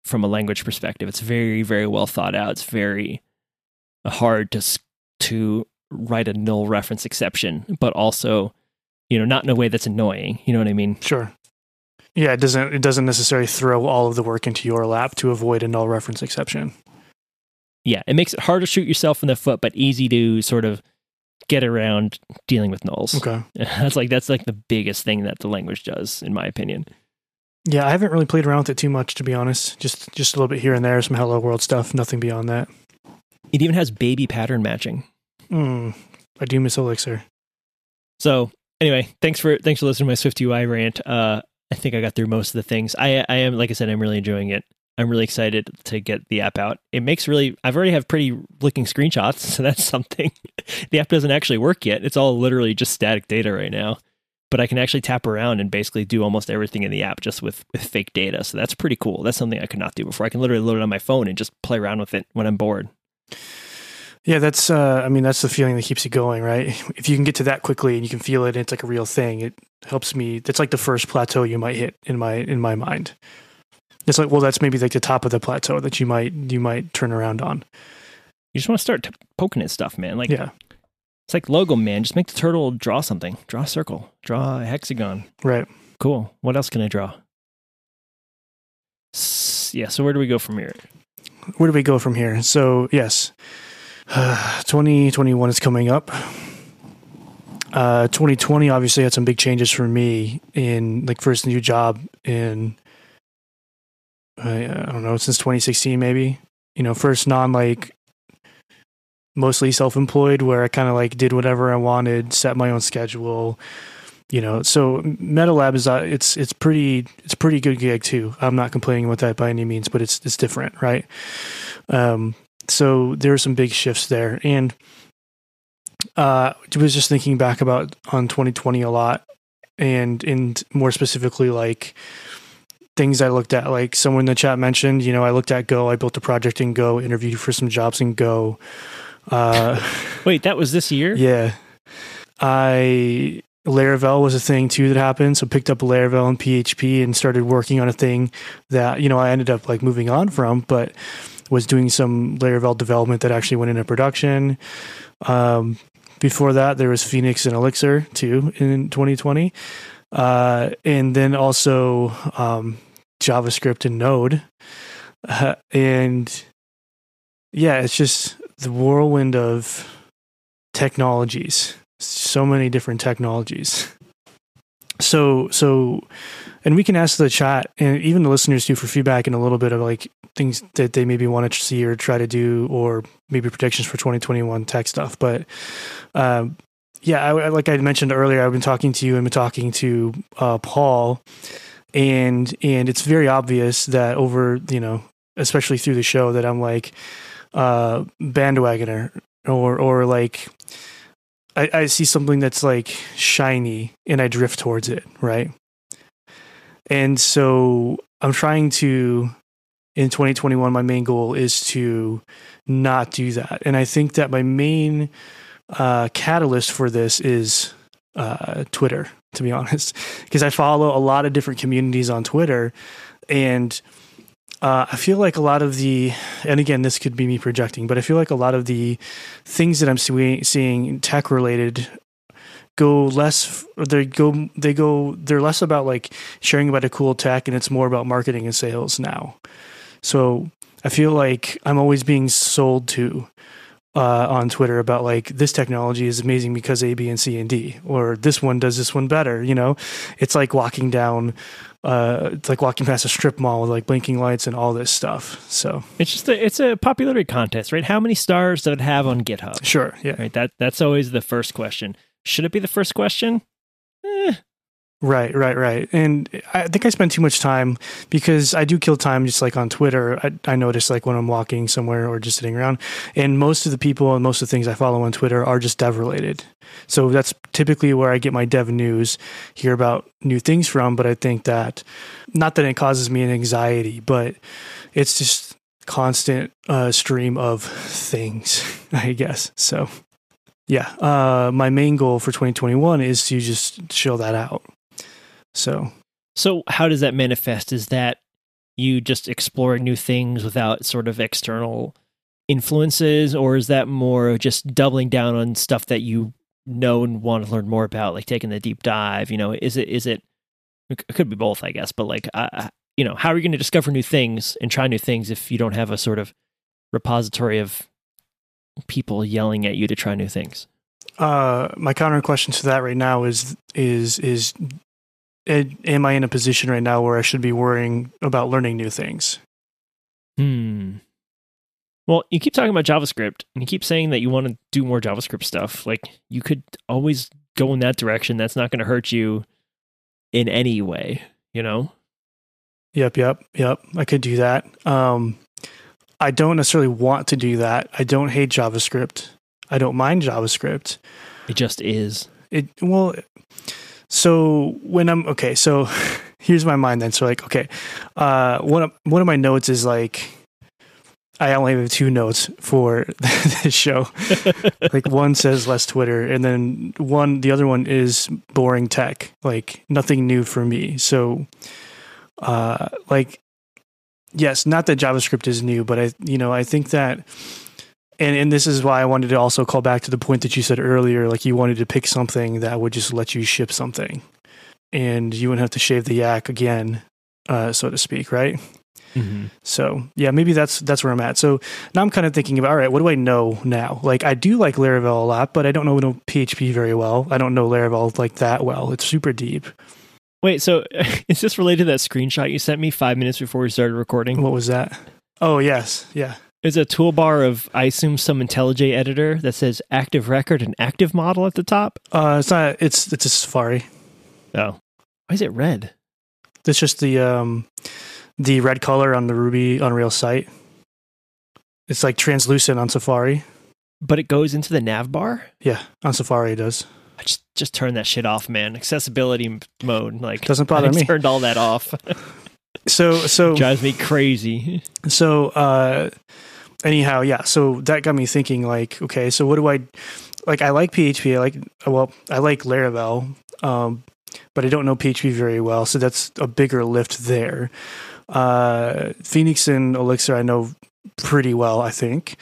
S2: from a language perspective. It's very, very well thought out. It's very hard to to write a null reference exception, but also, you know, not in a way that's annoying. You know what I mean?
S1: Sure. Yeah, it doesn't it doesn't necessarily throw all of the work into your lap to avoid a null reference exception.
S2: Yeah, it makes it hard to shoot yourself in the foot, but easy to sort of get around dealing with nulls.
S1: Okay. *laughs*
S2: That's like that's like the biggest thing that the language does, in my opinion.
S1: Yeah, I haven't really played around with it too much to be honest. Just just a little bit here and there, some hello world stuff, nothing beyond that.
S2: It even has baby pattern matching.
S1: Mm, I do miss Elixir.
S2: So anyway, thanks for thanks for listening to my Swift UI rant. Uh, I think I got through most of the things. I I am like I said, I'm really enjoying it. I'm really excited to get the app out. It makes really I've already have pretty looking screenshots, *laughs* so that's something. *laughs* the app doesn't actually work yet. It's all literally just static data right now. But I can actually tap around and basically do almost everything in the app just with, with fake data. So that's pretty cool. That's something I could not do before. I can literally load it on my phone and just play around with it when I'm bored.
S1: Yeah, that's uh I mean that's the feeling that keeps you going, right? If you can get to that quickly and you can feel it and it's like a real thing, it helps me that's like the first plateau you might hit in my in my mind. It's like well that's maybe like the top of the plateau that you might you might turn around on.
S2: You just want to start t- poking at stuff, man. Like
S1: Yeah.
S2: it's like logo, man. Just make the turtle draw something. Draw a circle. Draw a hexagon.
S1: Right.
S2: Cool. What else can I draw? S- yeah. So where do we go from here?
S1: Where do we go from here? So, yes. *sighs* 2021 is coming up. Uh 2020 obviously had some big changes for me in like first new job in I, I don't know, since 2016 maybe. You know, first non like mostly self-employed where I kind of like did whatever I wanted, set my own schedule, you know. So Meta Lab is uh, it's it's pretty it's pretty good gig too. I'm not complaining about that by any means, but it's it's different, right? Um so there are some big shifts there and uh I was just thinking back about on 2020 a lot and and more specifically like things I looked at like someone in the chat mentioned, you know, I looked at Go, I built a project in Go, interviewed for some jobs in Go. Uh *laughs*
S2: Wait, that was this year?
S1: yeah. I Laravel was a thing too that happened. So picked up Laravel and PHP and started working on a thing that, you know, I ended up like moving on from, but was doing some Laravel development that actually went into production. Um, before that, there was Phoenix and Elixir too in 2020. Uh, and then also um, JavaScript and Node. Uh, and yeah, it's just the whirlwind of technologies so many different technologies so so and we can ask the chat and even the listeners too for feedback and a little bit of like things that they maybe want to see or try to do or maybe predictions for 2021 tech stuff but um yeah I, like i mentioned earlier i've been talking to you and been talking to uh, paul and and it's very obvious that over you know especially through the show that i'm like uh bandwagoner or or like I, I see something that's like shiny and I drift towards it, right? And so I'm trying to in 2021 my main goal is to not do that. And I think that my main uh, catalyst for this is uh, Twitter, to be *laughs* honest, because I follow a lot of different communities on Twitter and uh, I feel like a lot of the, and again, this could be me projecting, but I feel like a lot of the things that I'm see- seeing tech related go less. They go. They go. They're less about like sharing about a cool tech, and it's more about marketing and sales now. So I feel like I'm always being sold to uh, on Twitter about like this technology is amazing because A, B, and C and D, or this one does this one better. You know, it's like walking down uh, it's like walking past a strip mall with like blinking lights and all this stuff. So
S2: It's just a it's a popularity contest, right? How many stars does it have on GitHub?
S1: sure, yeah,
S2: Right. That that's always the first question. Should it be the first question? Eh,
S1: Right, right, right. And I think I spend too much time because I do kill time just like on Twitter. I, I notice like when I'm walking somewhere or just sitting around. And most of the people and most of the things I follow on Twitter are just dev related. So that's typically where I get my dev news, hear about new things from. But I think that, not that it causes me an anxiety, but it's just constant uh, stream of things, *laughs* I guess. So yeah, uh, my main goal for 2021 is to just chill that out. So,
S2: So how does that manifest? Is that you just exploring new things without sort of external influences, or is that more just doubling down on stuff that you know and want to learn more about, like taking the deep dive? You know, is it is it? It could be both, I guess. But like, you know, how are you going to discover new things and try new things if you don't have a sort of repository of people yelling at you to try new things?
S1: uh, my counter question to that right now is is is am I in a position right now where I should be worrying about learning new things?
S2: Hmm. Well, you keep talking about JavaScript and you keep saying that you want to do more JavaScript stuff. Like you could always go in that direction. That's not going to hurt you in any way, you know?
S1: Yep, yep, yep. I could do that. Um, I don't necessarily want to do that. I don't hate JavaScript. I don't mind JavaScript.
S2: It just is.
S1: It well, so when I'm okay, so *laughs* here's my mind then. So like, okay, uh, one of one of my notes is like, I only have two notes for *laughs* this show. *laughs* like one says less Twitter, and then one the other one is boring tech, like nothing new for me. So, uh, like, yes, not that JavaScript is new, but I, you know, I think that and and this is why I wanted to also call back to the point that you said earlier, like you wanted to pick something that would just let you ship something, and you wouldn't have to shave the yak again, uh, so to speak, right?
S2: Mm-hmm.
S1: So yeah, maybe that's that's where I'm at. So now I'm kind of thinking about all right, what do I know now? Like I do like Laravel a lot, but I don't know, know PHP very well. I don't know Laravel like that well. It's super deep.
S2: Wait, so *laughs* is this related to that screenshot you sent me five minutes before we started recording?
S1: What was that? Oh yes, yeah.
S2: It's a toolbar of, I assume, some IntelliJ editor that says active record and active model at the top.
S1: Uh, it's not. It's it's a Safari.
S2: Oh, why is it red?
S1: It's just the um the red color on the Ruby on Rails site. It's like translucent on Safari.
S2: But it goes into the nav bar.
S1: Yeah, on Safari it does.
S2: I just just turn that shit off, man. Accessibility mode, like
S1: Doesn't bother
S2: I
S1: me.
S2: turned all that off. *laughs*
S1: So so *laughs*
S2: Drives me crazy.
S1: so uh anyhow, yeah. So that got me thinking like, okay, so what do I like I like PHP, I like well, I like Laravel. Um but I don't know PHP very well, so that's a bigger lift there. Uh Phoenix and Elixir I know pretty well, I think.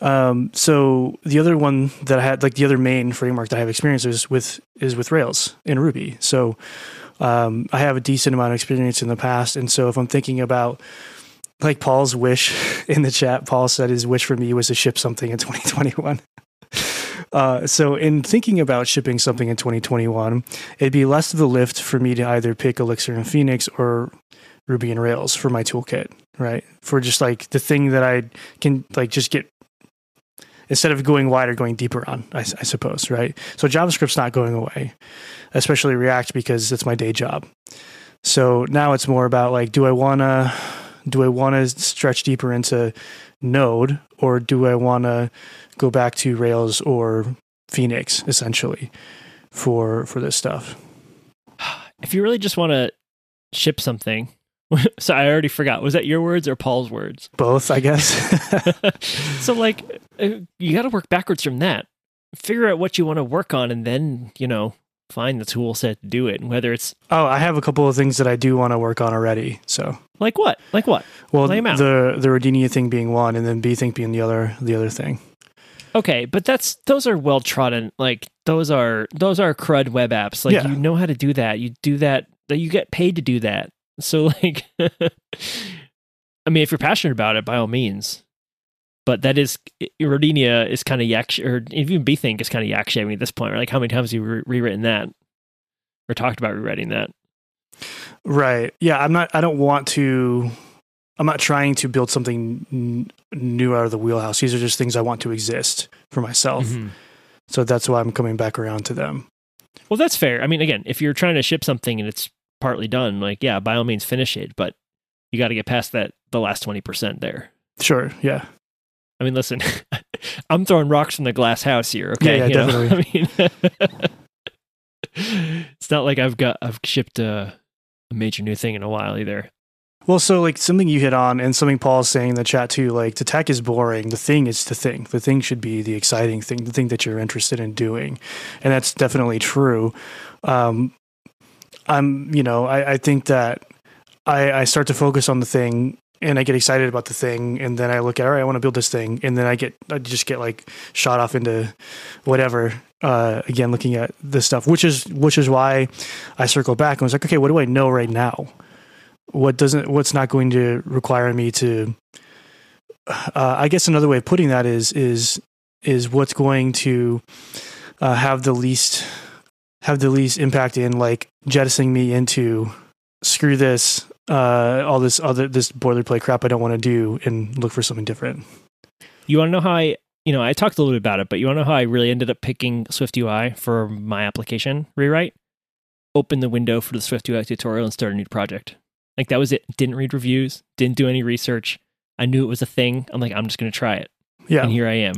S1: Um, so the other one that I had, like the other main framework that I have experience is with is with Rails in Ruby. So um, I have a decent amount of experience in the past, and so if I'm thinking about like Paul's wish *laughs* in the chat, Paul said his wish for me was to ship something in *laughs* 2021. Uh, so in thinking about shipping something in 2021, it'd be less of a lift for me to either pick Elixir and Phoenix or Ruby and Rails for my toolkit, right? For just like the thing that I can like just get instead of going wider, going deeper on, I, I suppose, right? So JavaScript's not going away, especially React because it's my day job. So now it's more about like, do I wanna do I want to stretch deeper into Node or do I want to go back to Rails or Phoenix essentially for for this stuff? *sighs*
S2: If you really just want to ship something, *laughs* so I already forgot. Was that your words or Paul's words?
S1: Both, I guess. *laughs* *laughs*
S2: so like, uh, you got to work backwards from that. Figure out what you want to work on, and then you know find the tool set to do it. And whether it's
S1: oh, I have a couple of things that I do want to work on already. So
S2: like what, like what.
S1: well,
S2: Lay 'em out.
S1: the the Rodinia thing being one, and then B think being the other the other thing.
S2: Okay, but that's those are well trodden. Like those are those are crud web apps. Like
S1: Yeah.
S2: you know how to do that. You do that. That you get paid to do that. So *laughs* like, I mean, if you're passionate about it, by all means. But that is Rodinia is kind of yaksh, or even Bthink is kind of yak shaving at this point. Right? Like how many times have you re- rewritten that, or talked about rewriting that?
S1: Right. Yeah. I'm not. I don't want to. I'm not trying to build something n- new out of the wheelhouse. These are just things I want to exist for myself.
S2: Mhm.
S1: So that's why I'm coming back around to them.
S2: Well, that's fair. I mean, again, if you're trying to ship something and it's partly done, like yeah, by all means finish it, but you got to get past that the last 20% there.
S1: Sure. Yeah.
S2: I mean, listen, *laughs* I'm throwing rocks from the glass house here. Okay,
S1: Yeah, yeah,
S2: You know? I mean, *laughs* it's not like I've got I've shipped a, a major new thing in a while either.
S1: Well, so like something you hit on, and something Paul's saying in the chat too. Like the tech is boring. The thing is the thing. The thing should be the exciting thing. The thing that you're interested in doing, and that's definitely true. Um, I'm, you know, I, I think that I, I start to focus on the thing and I get excited about the thing, and then I look at, all right, I want to build this thing, and then I get, I just get like shot off into whatever. Uh, again, looking at this stuff, which is which is why I circle back and was like, okay, what do I know right now? What doesn't, what's not going to require me to? Uh, I guess another way of putting that is is is what's going to uh, have the least have the least impact in like jettisoning me into screw this uh, all this other this boilerplate crap I don't want to do and look for something different.
S2: You want to know how I, you know, I talked a little bit about it, but you want to know how I really ended up picking Swift UI for my application rewrite? Open the window for the Swift UI tutorial and start a new project. Like that was it. Didn't read reviews, didn't do any research. I knew it was a thing. I'm like, I'm just going to try it.
S1: Yeah,
S2: And here I am.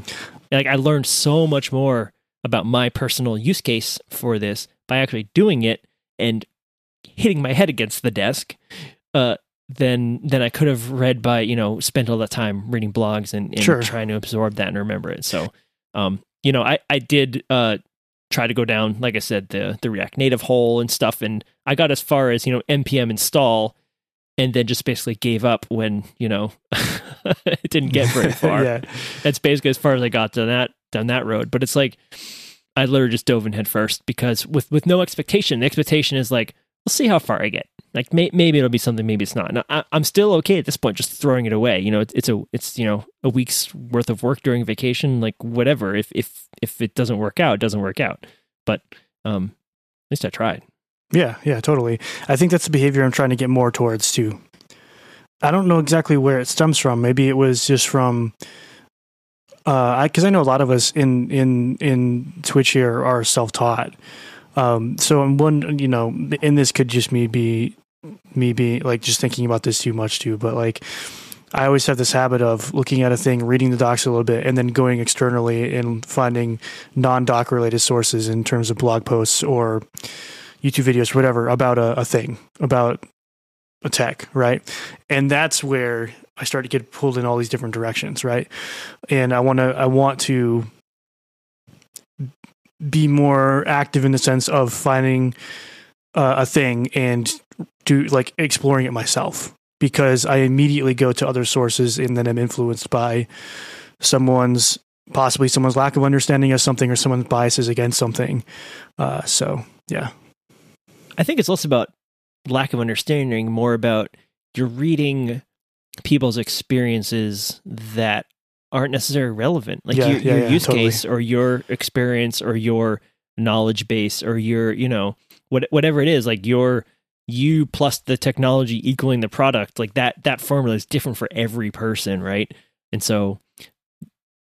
S2: Like I learned so much more about my personal use case for this by actually doing it and hitting my head against the desk uh, than than I could have read by you know spent all that time reading blogs and, and
S1: Sure.
S2: trying to absorb that and remember it. So, um, you know, I I did uh try to go down like I said the the React Native hole and stuff, and I got as far as you know npm install, and then just basically gave up when you know *laughs* it didn't get very *laughs* far
S1: yeah,
S2: that's basically as far as I got to that down that road. But it's like I literally just dove in head first because with with no expectation. The expectation is like we'll see how far I get. Like may, maybe it'll be something, maybe it's not. Now, I, I'm still okay at this point, just throwing it away. You know, it's, it's a it's you know a week's worth of work during vacation, like whatever. If if if it doesn't work out, it doesn't work out. But um, at least I tried.
S1: yeah, yeah, totally. I think that's the behavior I'm trying to get more towards too. I don't know exactly where it stems from. Maybe it was just from uh because I, know a lot of us in in in Twitch here are self taught. Um, so I'm one, you know, and this could just me be me be like just thinking about this too much too. But like, I always have this habit of looking at a thing, reading the docs a little bit, and then going externally and finding non doc related sources in terms of blog posts or YouTube videos, whatever, about a, a thing, about a tech, right? And that's where I start to get pulled in all these different directions, right? And I want to, I want to be more active in the sense of finding uh, a thing and do like exploring it myself because I immediately go to other sources and then I'm influenced by someone's possibly someone's lack of understanding of something or someone's biases against something. Uh, so yeah,
S2: I think it's less about lack of understanding, more about you're reading people's experiences that aren't necessarily relevant. Like
S1: Yeah,
S2: your,
S1: yeah,
S2: your
S1: yeah,
S2: use
S1: totally.
S2: case or your experience or your knowledge base or your, you know, what, whatever it is, like your you plus the technology equaling the product, like that that formula is different for every person, right? And so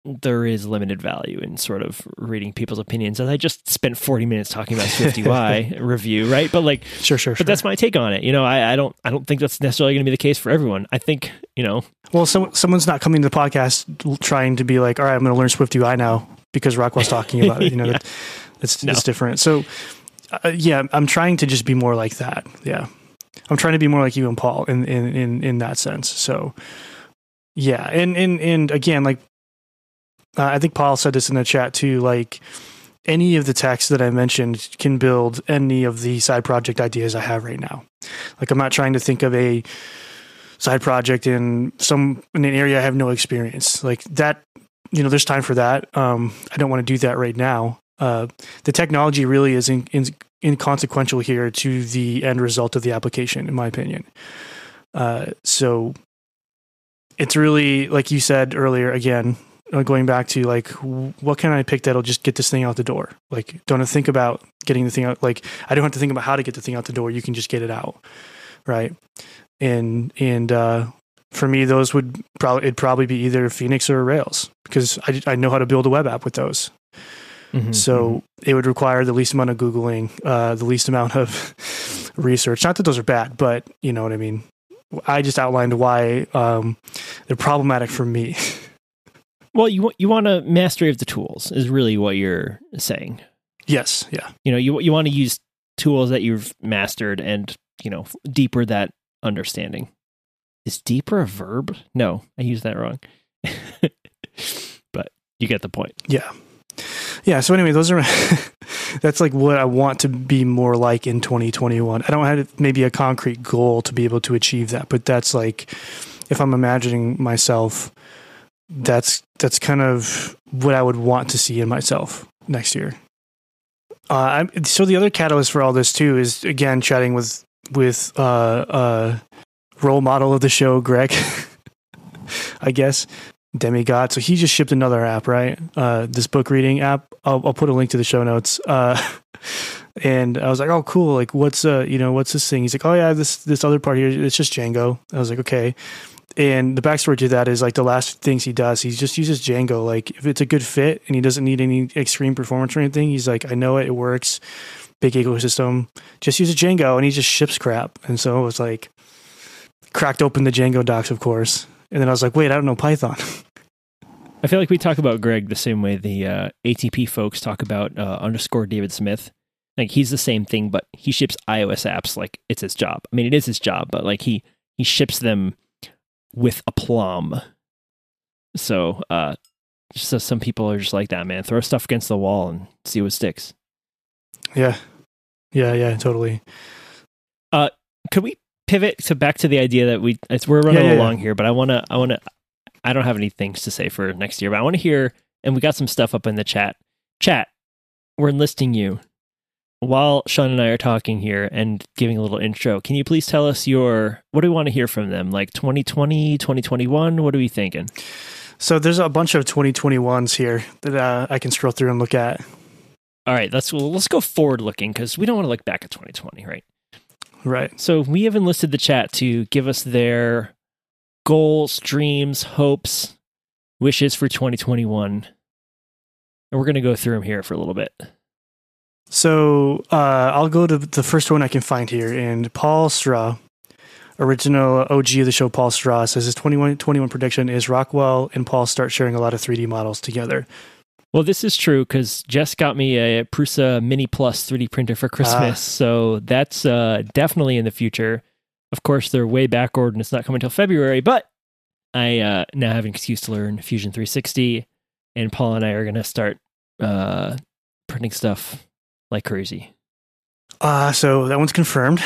S2: there is limited value in sort of reading people's opinions. And I just spent 40 minutes talking about Swift UI *laughs* review, right? But like
S1: sure, sure, sure.
S2: but that's my take on it. You know, I, I don't I don't think that's necessarily going to be the case for everyone. I think you know,
S1: well, some, someone's not coming to the podcast trying to be like, all right, I'm going to learn Swift UI now because Rockwell's talking about it. You know, *laughs*
S2: Yeah.
S1: that, it's,
S2: No.
S1: it's different. So uh, yeah, I'm trying to just be more like that. Yeah. I'm trying to be more like you and Paul in, in, in, in that sense. So yeah. And, and, and again, like, uh, I think Paul said this in the chat too, like any of the texts that I mentioned can build any of the side project ideas I have right now. Like I'm not trying to think of a side project in some, in an area I have no experience like that. You know, there's time for that. Um, I don't want to do that right now. Uh, the technology really is in, in, inconsequential here to the end result of the application, in my opinion. Uh, so it's really like you said earlier. Again, going back to like, what can I pick that'll just get this thing out the door? Like, don't think about getting the thing out. Like, I don't have to think about how to get the thing out the door. You can just get it out, right? And and uh, for me, those would probably it'd probably be either Phoenix or Rails because I I know how to build a web app with those.
S2: Mhm,
S1: So it would require the least amount of Googling, uh, the least amount of *laughs* research. Not that those are bad, but you know what I mean. I just outlined why um, they're problematic for me. *laughs*
S2: well, you want you want a mastery of the tools is really what you're saying.
S1: yes, yeah,
S2: You know, you you want to use tools that you've mastered and you know deeper that understanding. Is deeper a verb? No, I used that wrong. *laughs* but you get the point.
S1: yeah, yeah. So anyway, those are *laughs* that's like what I want to be more like in 2021. I don't have maybe a concrete goal to be able to achieve that, but that's like if I'm imagining myself, that's that's kind of what I would want to see in myself next year. Uh, so the other catalyst for all this too is again chatting with with uh, uh, role model of the show, Greg. *laughs* I guess demigod. So he just shipped another app, right? Uh, this book reading app. I'll, I'll put a link to the show notes. Uh, *laughs* and I was like, oh, cool. Like, what's uh, you know, what's this thing? He's like, oh yeah, this this other part here. It's just Django. I was like, okay. And the backstory to that is like the last things he does, he just uses Django. Like if it's a good fit and he doesn't need any extreme performance or anything, he's like, I know it, it works. Big ecosystem. Just use a Django, and he just ships crap. And so it was like cracked open the Django docs, of course. And then I was like, wait, I don't know Python. *laughs*
S2: I feel like we talk about Greg the same way the uh, ATP folks talk about uh, underscore David Smith. Like he's the same thing, but he ships iOS apps like it's his job. I mean, it is his job, but like he he ships them with aplomb. So, uh, just so some people are just like that, man. Throw stuff against the wall and see what sticks.
S1: Yeah. Yeah, yeah, totally.
S2: Uh, could we pivot to back to the idea that we it's, we're running
S1: Yeah, yeah,
S2: along here, but I want to I want to I don't have any things to say for next year, but I want to hear and we got some stuff up in the chat. Chat, we're enlisting you. While Sean and I are talking here and giving a little intro, can you please tell us your what do we want to hear from them? Like 2020, 2021, what are we thinking?
S1: So there's a bunch of 2021s here that uh, I can scroll through and look at.
S2: All right, let's well, let's go forward looking because we don't want to look back at 2020, right?
S1: Right.
S2: So we have enlisted the chat to give us their goals, dreams, hopes, wishes for 2021. And we're going to go through them here for a little bit.
S1: So uh, I'll go to the first one I can find here. And Paul Straw, original OG of the show, Paul Straw, says his 2021 prediction is Rockwell and Paul start sharing a lot of 3D models together.
S2: Well, this is true because Jess got me a Prusa Mini Plus 3D printer for Christmas. So that's uh, definitely in the future. Of course, they're way backward and it's not coming until February, but I uh, now have an excuse to learn Fusion 360. And Paul and I are going to start uh, printing stuff like crazy.
S1: Uh, so that one's confirmed.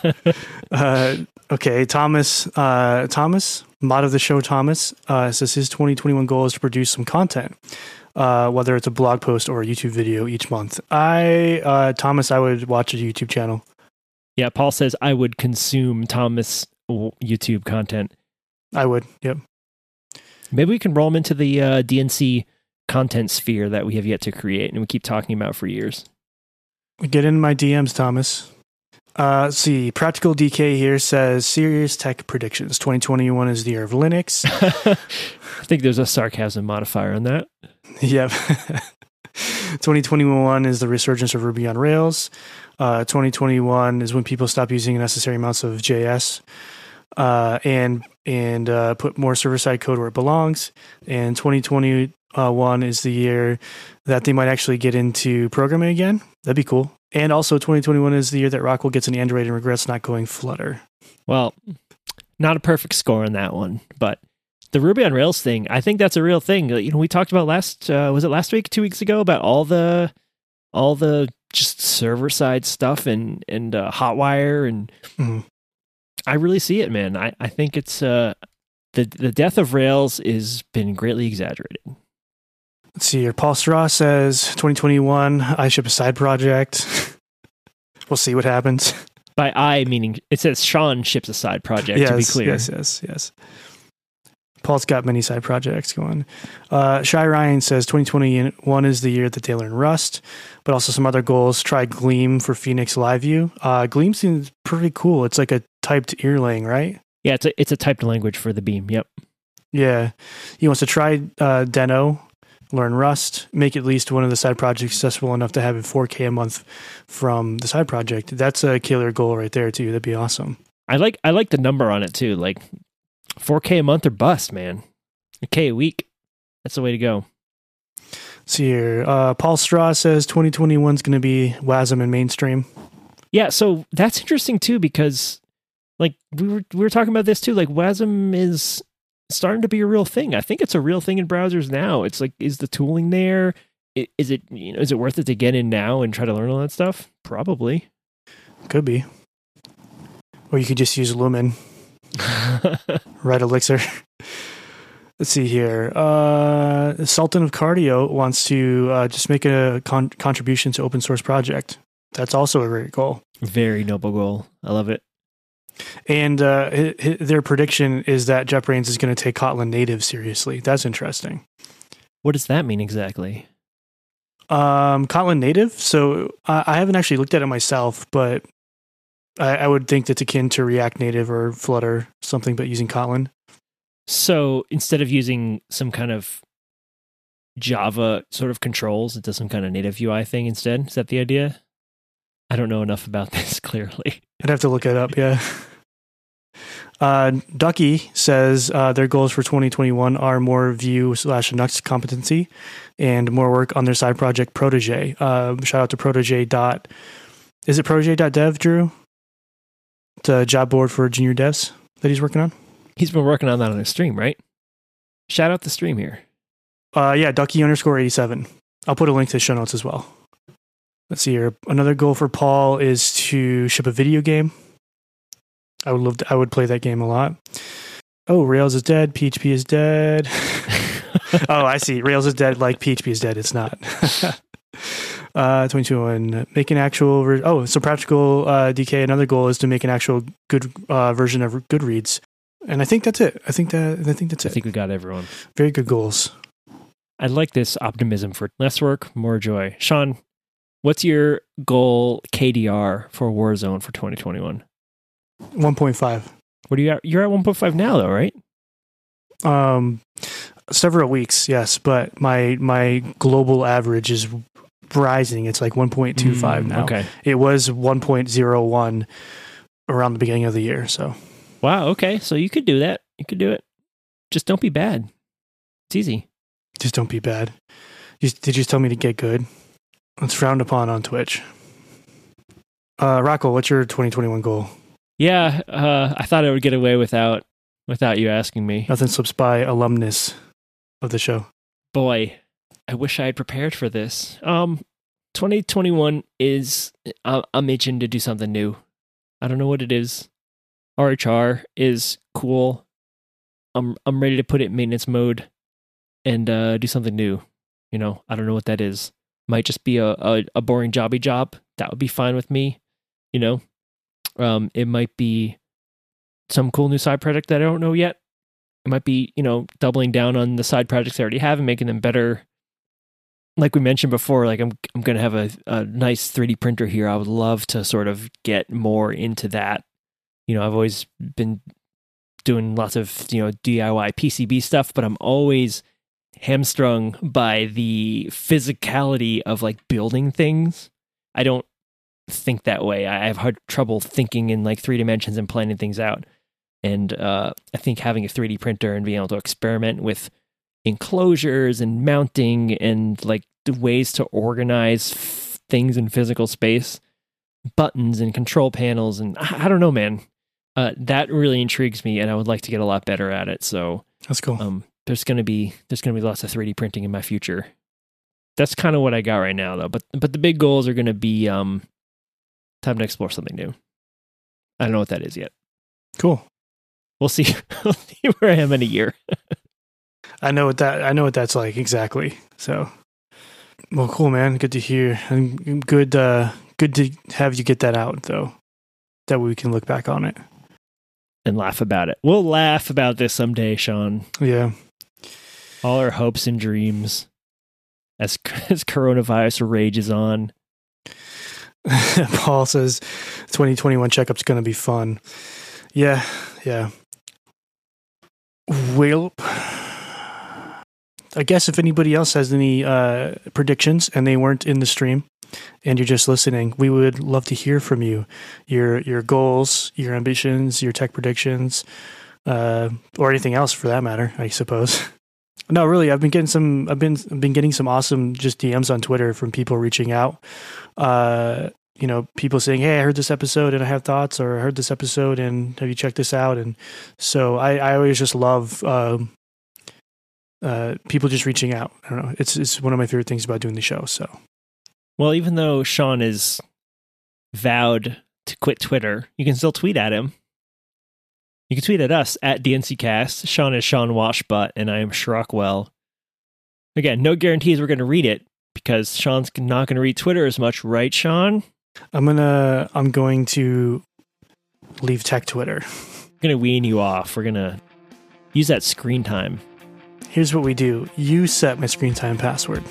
S1: *laughs* uh, okay, Thomas, uh, Thomas, mod of the show, Thomas, uh, says his 2021 goal is to produce some content, uh, whether it's a blog post or a YouTube video each month. I, uh, Thomas, I would watch a YouTube channel.
S2: Yeah, Paul says I would consume Thomas YouTube content.
S1: I would. Yep.
S2: Maybe we can roll him into the uh, DNC content sphere that we have yet to create and we keep talking about for years.
S1: Get in my DMs, Thomas. Uh, see, Practical DK here says serious tech predictions. 2021 is the year of Linux. *laughs*
S2: I think there's a sarcasm modifier on that.
S1: Yep. *laughs* 2021 is the resurgence of Ruby on Rails. Uh, 2021 is when people stop using necessary amounts of JS uh, and and uh, put more server side code where it belongs. And 2021 is the year that they might actually get into programming again. That'd be cool. And also 2021 is the year that Rockwell gets an Android and regrets not going Flutter.
S2: Well, not a perfect score on that one, but the Ruby on Rails thing, I think that's a real thing. You know, we talked about last uh, was it last week, two weeks ago, about all the all the just server side stuff and and uh, Hotwire, and
S1: Mhm.
S2: I really see it, man. I I think it's uh the the death of Rails is been greatly exaggerated.
S1: Let's see here. Paul Straw says 2021, I ship a side project. *laughs* we'll see what happens.
S2: By I meaning it says Sean ships a side project.
S1: yes,
S2: to be clear,
S1: yes, yes, yes. Paul's got many side projects going. Uh, Shy Ryan says 2021 is the year that they learn Rust, but also some other goals. Try Gleam for Phoenix Live View. Uh, Gleam seems pretty cool. It's like a typed Erlang, right?
S2: yeah, it's a it's a typed language for the Beam. Yep.
S1: Yeah. He wants to try uh, Deno learn Rust, make at least one of the side projects successful enough to have it 4K a month from the side project. That's a killer goal right there too. That'd be awesome.
S2: I like I like the number on it too. Like 4K a month or bust, man. A K a week. That's the way to go.
S1: See here. Uh, Paul Straw says 2021 is going to be WASM and mainstream.
S2: Yeah, so that's interesting too because like we were we were talking about this too. Like WASM is starting to be a real thing. I think it's a real thing in browsers now. It's like is the tooling there? I- it you know is it worth it to get in now and try to learn all that stuff? Probably.
S1: Could be. Or you could just use Lumen, *laughs* Red Elixir. Let's see here. Uh, Sultan of Cardio wants to uh, just make a con- contribution to open source project. That's also a great goal.
S2: Very noble goal. I love it.
S1: And uh, their prediction is that JetBrains is going to take Kotlin native seriously. That's interesting.
S2: What does that mean exactly?
S1: Um, Kotlin native. So I, I haven't actually looked at it myself, but I, I would think that's akin to React Native or Flutter, something, but using Kotlin.
S2: So instead of using some kind of Java sort of controls, it does some kind of native UI thing instead. Is that the idea? I don't know enough about *laughs* this clearly.
S1: I'd have to look it up. Yeah. *laughs* Uh, Ducky says uh, their goals for 2021 are more Vue slash Nuxt competency and more work on their side project Protege. Um, shout out to Protege. Dot, is it Protege.dev, Drew? The job board for junior devs that he's working on.
S2: He's been working on that on his stream, right? Shout out the stream here.
S1: Uh, yeah, Ducky underscore 87. I'll put a link to the show notes as well. Let's see here. Another goal for Paul is to ship a video game. I would love to, I would play that game a lot. Oh, Rails is dead. PHP is dead. *laughs* oh, I see. Rails is dead like PHP is dead. It's not. *laughs* uh, 22 make an actual, ver- oh, so practical uh, DK. Another goal is to make an actual good uh, version of Goodreads. And I think that's it. I think that, I think that's it.
S2: I think we got everyone.
S1: Very good goals.
S2: I like this optimism for less work, more joy. Sean, what's your goal KDR for Warzone for 2021?
S1: 1.5.
S2: What are you at? You're at 1.5 now, though, right?
S1: Um, several weeks, yes, but my my global average is rising. It's like 1.25
S2: Mm,
S1: now.
S2: Okay.
S1: It was 1.01 around the beginning of the year. So
S2: Wow. Okay. So you could do that. You could do it. Just don't be bad. It's easy.
S1: just don't be bad. You, did you just tell me to get good? It's frowned upon on Twitch. Uh, Rocco, what's your 2021 goal?
S2: Yeah. Uh, I thought I would get away without without you asking me.
S1: Nothing slips by alumnus of the show.
S2: Boy, I wish I had prepared for this. Um, 2021 is I- I'm itching to do something new. I don't know what it is. RHR is cool. I'm I'm ready to put it in maintenance mode and uh, do something new. You know, I don't know what that is. Might just be a, a, a boring jobby job. That would be fine with me. You know, um, it might be some cool new side project that I don't know yet. It might be, you know, doubling down on the side projects I already have and making them better. Like we mentioned before, like I'm I'm gonna have a, a nice 3D printer here. I would love to sort of get more into that. You know, I've always been doing lots of, you know, DIY PCB stuff, but I'm always hamstrung by the physicality of like building things. I don't think that way. I have hard trouble thinking in like three dimensions and planning things out. And uh, I think having a 3D printer and being able to experiment with enclosures and mounting and like the ways to organize f- things in physical space, buttons and control panels, and I, I don't know, man. Uh, that really intrigues me, and I would like to get a lot better at it. So,
S1: That's cool.
S2: um, there's gonna be there's gonna be lots of 3D printing in my future. That's kind of what I got right now, though. But but the big goals are gonna be um, time to explore something new. I don't know what that is yet.
S1: cool.
S2: We'll see. *laughs* we'll see where I am in a year. *laughs*
S1: I know what that I know what that's like exactly. So, well, cool, man. Good to hear. And good, uh, good to have you get that out though. That way we can look back on it.
S2: and laugh about it. We'll laugh about this someday, Sean.
S1: Yeah.
S2: All our hopes and dreams as *laughs* as coronavirus rages on. *laughs*
S1: Paul says 2021 checkup's going to be fun. Yeah, yeah. Well, I guess if anybody else has any uh, predictions and they weren't in the stream and you're just listening, we would love to hear from you. Your your goals, your ambitions, your tech predictions, uh, or anything else for that matter, I suppose. *laughs* No, really, I've been getting some. I've been I've been getting some awesome just DMs on Twitter from people reaching out. Uh, you know, people saying, "Hey, I heard this episode and I have thoughts," or "I heard this episode and have you checked this out?" And so I, I always just love um, uh, people just reaching out. I don't know. It's it's one of my favorite things about doing the show. So,
S2: Well, even though Sean is vowed to quit Twitter, you can still tweet at him. You can tweet at us at DNCcast. Sean is Sean Washbutt, and I am Shrockwell. Again, no guarantees we're going to read it because Sean's not going to read Twitter as much, right, Sean?
S1: I'm gonna I'm going to leave tech Twitter.
S2: We're going to wean you off. We're going to use that screen time.
S1: Here's what we do: you set my screen time password.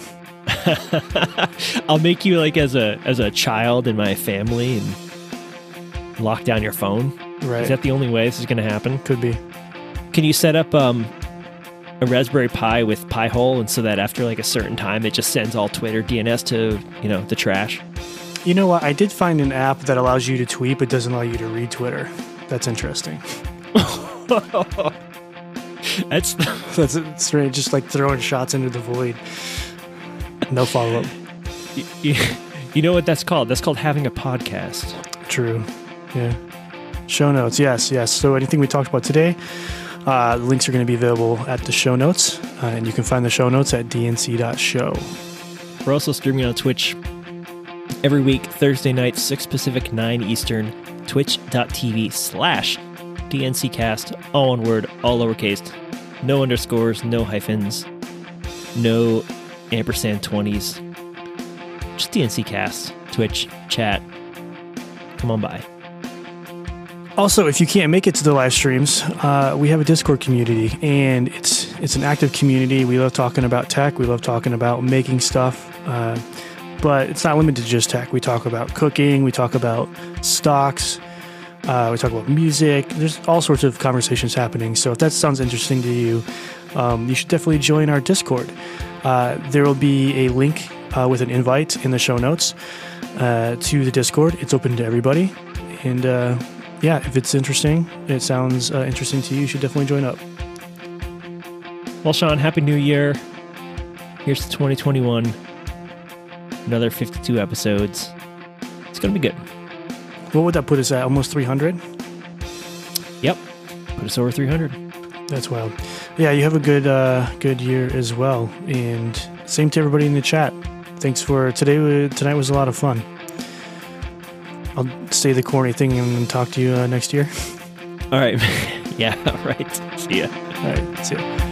S1: *laughs*
S2: I'll make you like as a as a child in my family and lock down your phone.
S1: Right?
S2: Is that the only way this is going to happen?
S1: Could be.
S2: Can you set up um, a Raspberry Pi with Pi-hole, and so that after like a certain time, it just sends all Twitter DNS to you know the trash?
S1: You know what? I did find an app that allows you to tweet but doesn't allow you to read Twitter. That's interesting. *laughs*
S2: That's *laughs*
S1: That's straight, just like throwing shots into the void. No follow up.
S2: you, *laughs* you know what that's called? That's called having a podcast.
S1: True. Yeah. Show notes. Yes, yes. So anything we talked about today, uh, the links are going to be available at the show notes, uh, and you can find the show notes at dnc.show.
S2: We're also streaming on Twitch every week, Thursday night, 6 Pacific, 9 Eastern, twitch.tv slash DNCcast, all one word, all lowercase, no underscores, no hyphens, no ampersand 20s. Just DNCcast, Twitch, chat. Come on by.
S1: Also, if you can't make it to the live streams, uh, we have a Discord community, and it's it's an active community. We love talking about tech. We love talking about making stuff, uh, but it's not limited to just tech. We talk about cooking. We talk about stocks. Uh, we talk about music. There's all sorts of conversations happening. So if that sounds interesting to you, um, you should definitely join our Discord. Uh, there will be a link uh, with an invite in the show notes uh, to the Discord. It's open to everybody, and uh, yeah, if it's interesting, it sounds uh, interesting to you, you should definitely join up.
S2: Well, Sean, Happy New Year. Here's to 2021. Another 52 episodes. It's going to be good.
S1: What would that put us at? Almost 300?
S2: Yep. Put us over 300.
S1: That's wild. Yeah, you have a good uh, good year as well. And same to everybody in the chat. Thanks for today. Tonight was a lot of fun. I'll say the corny thing and talk to you uh, next year.
S2: All right. *laughs* yeah, right. See ya.
S1: All right, see ya.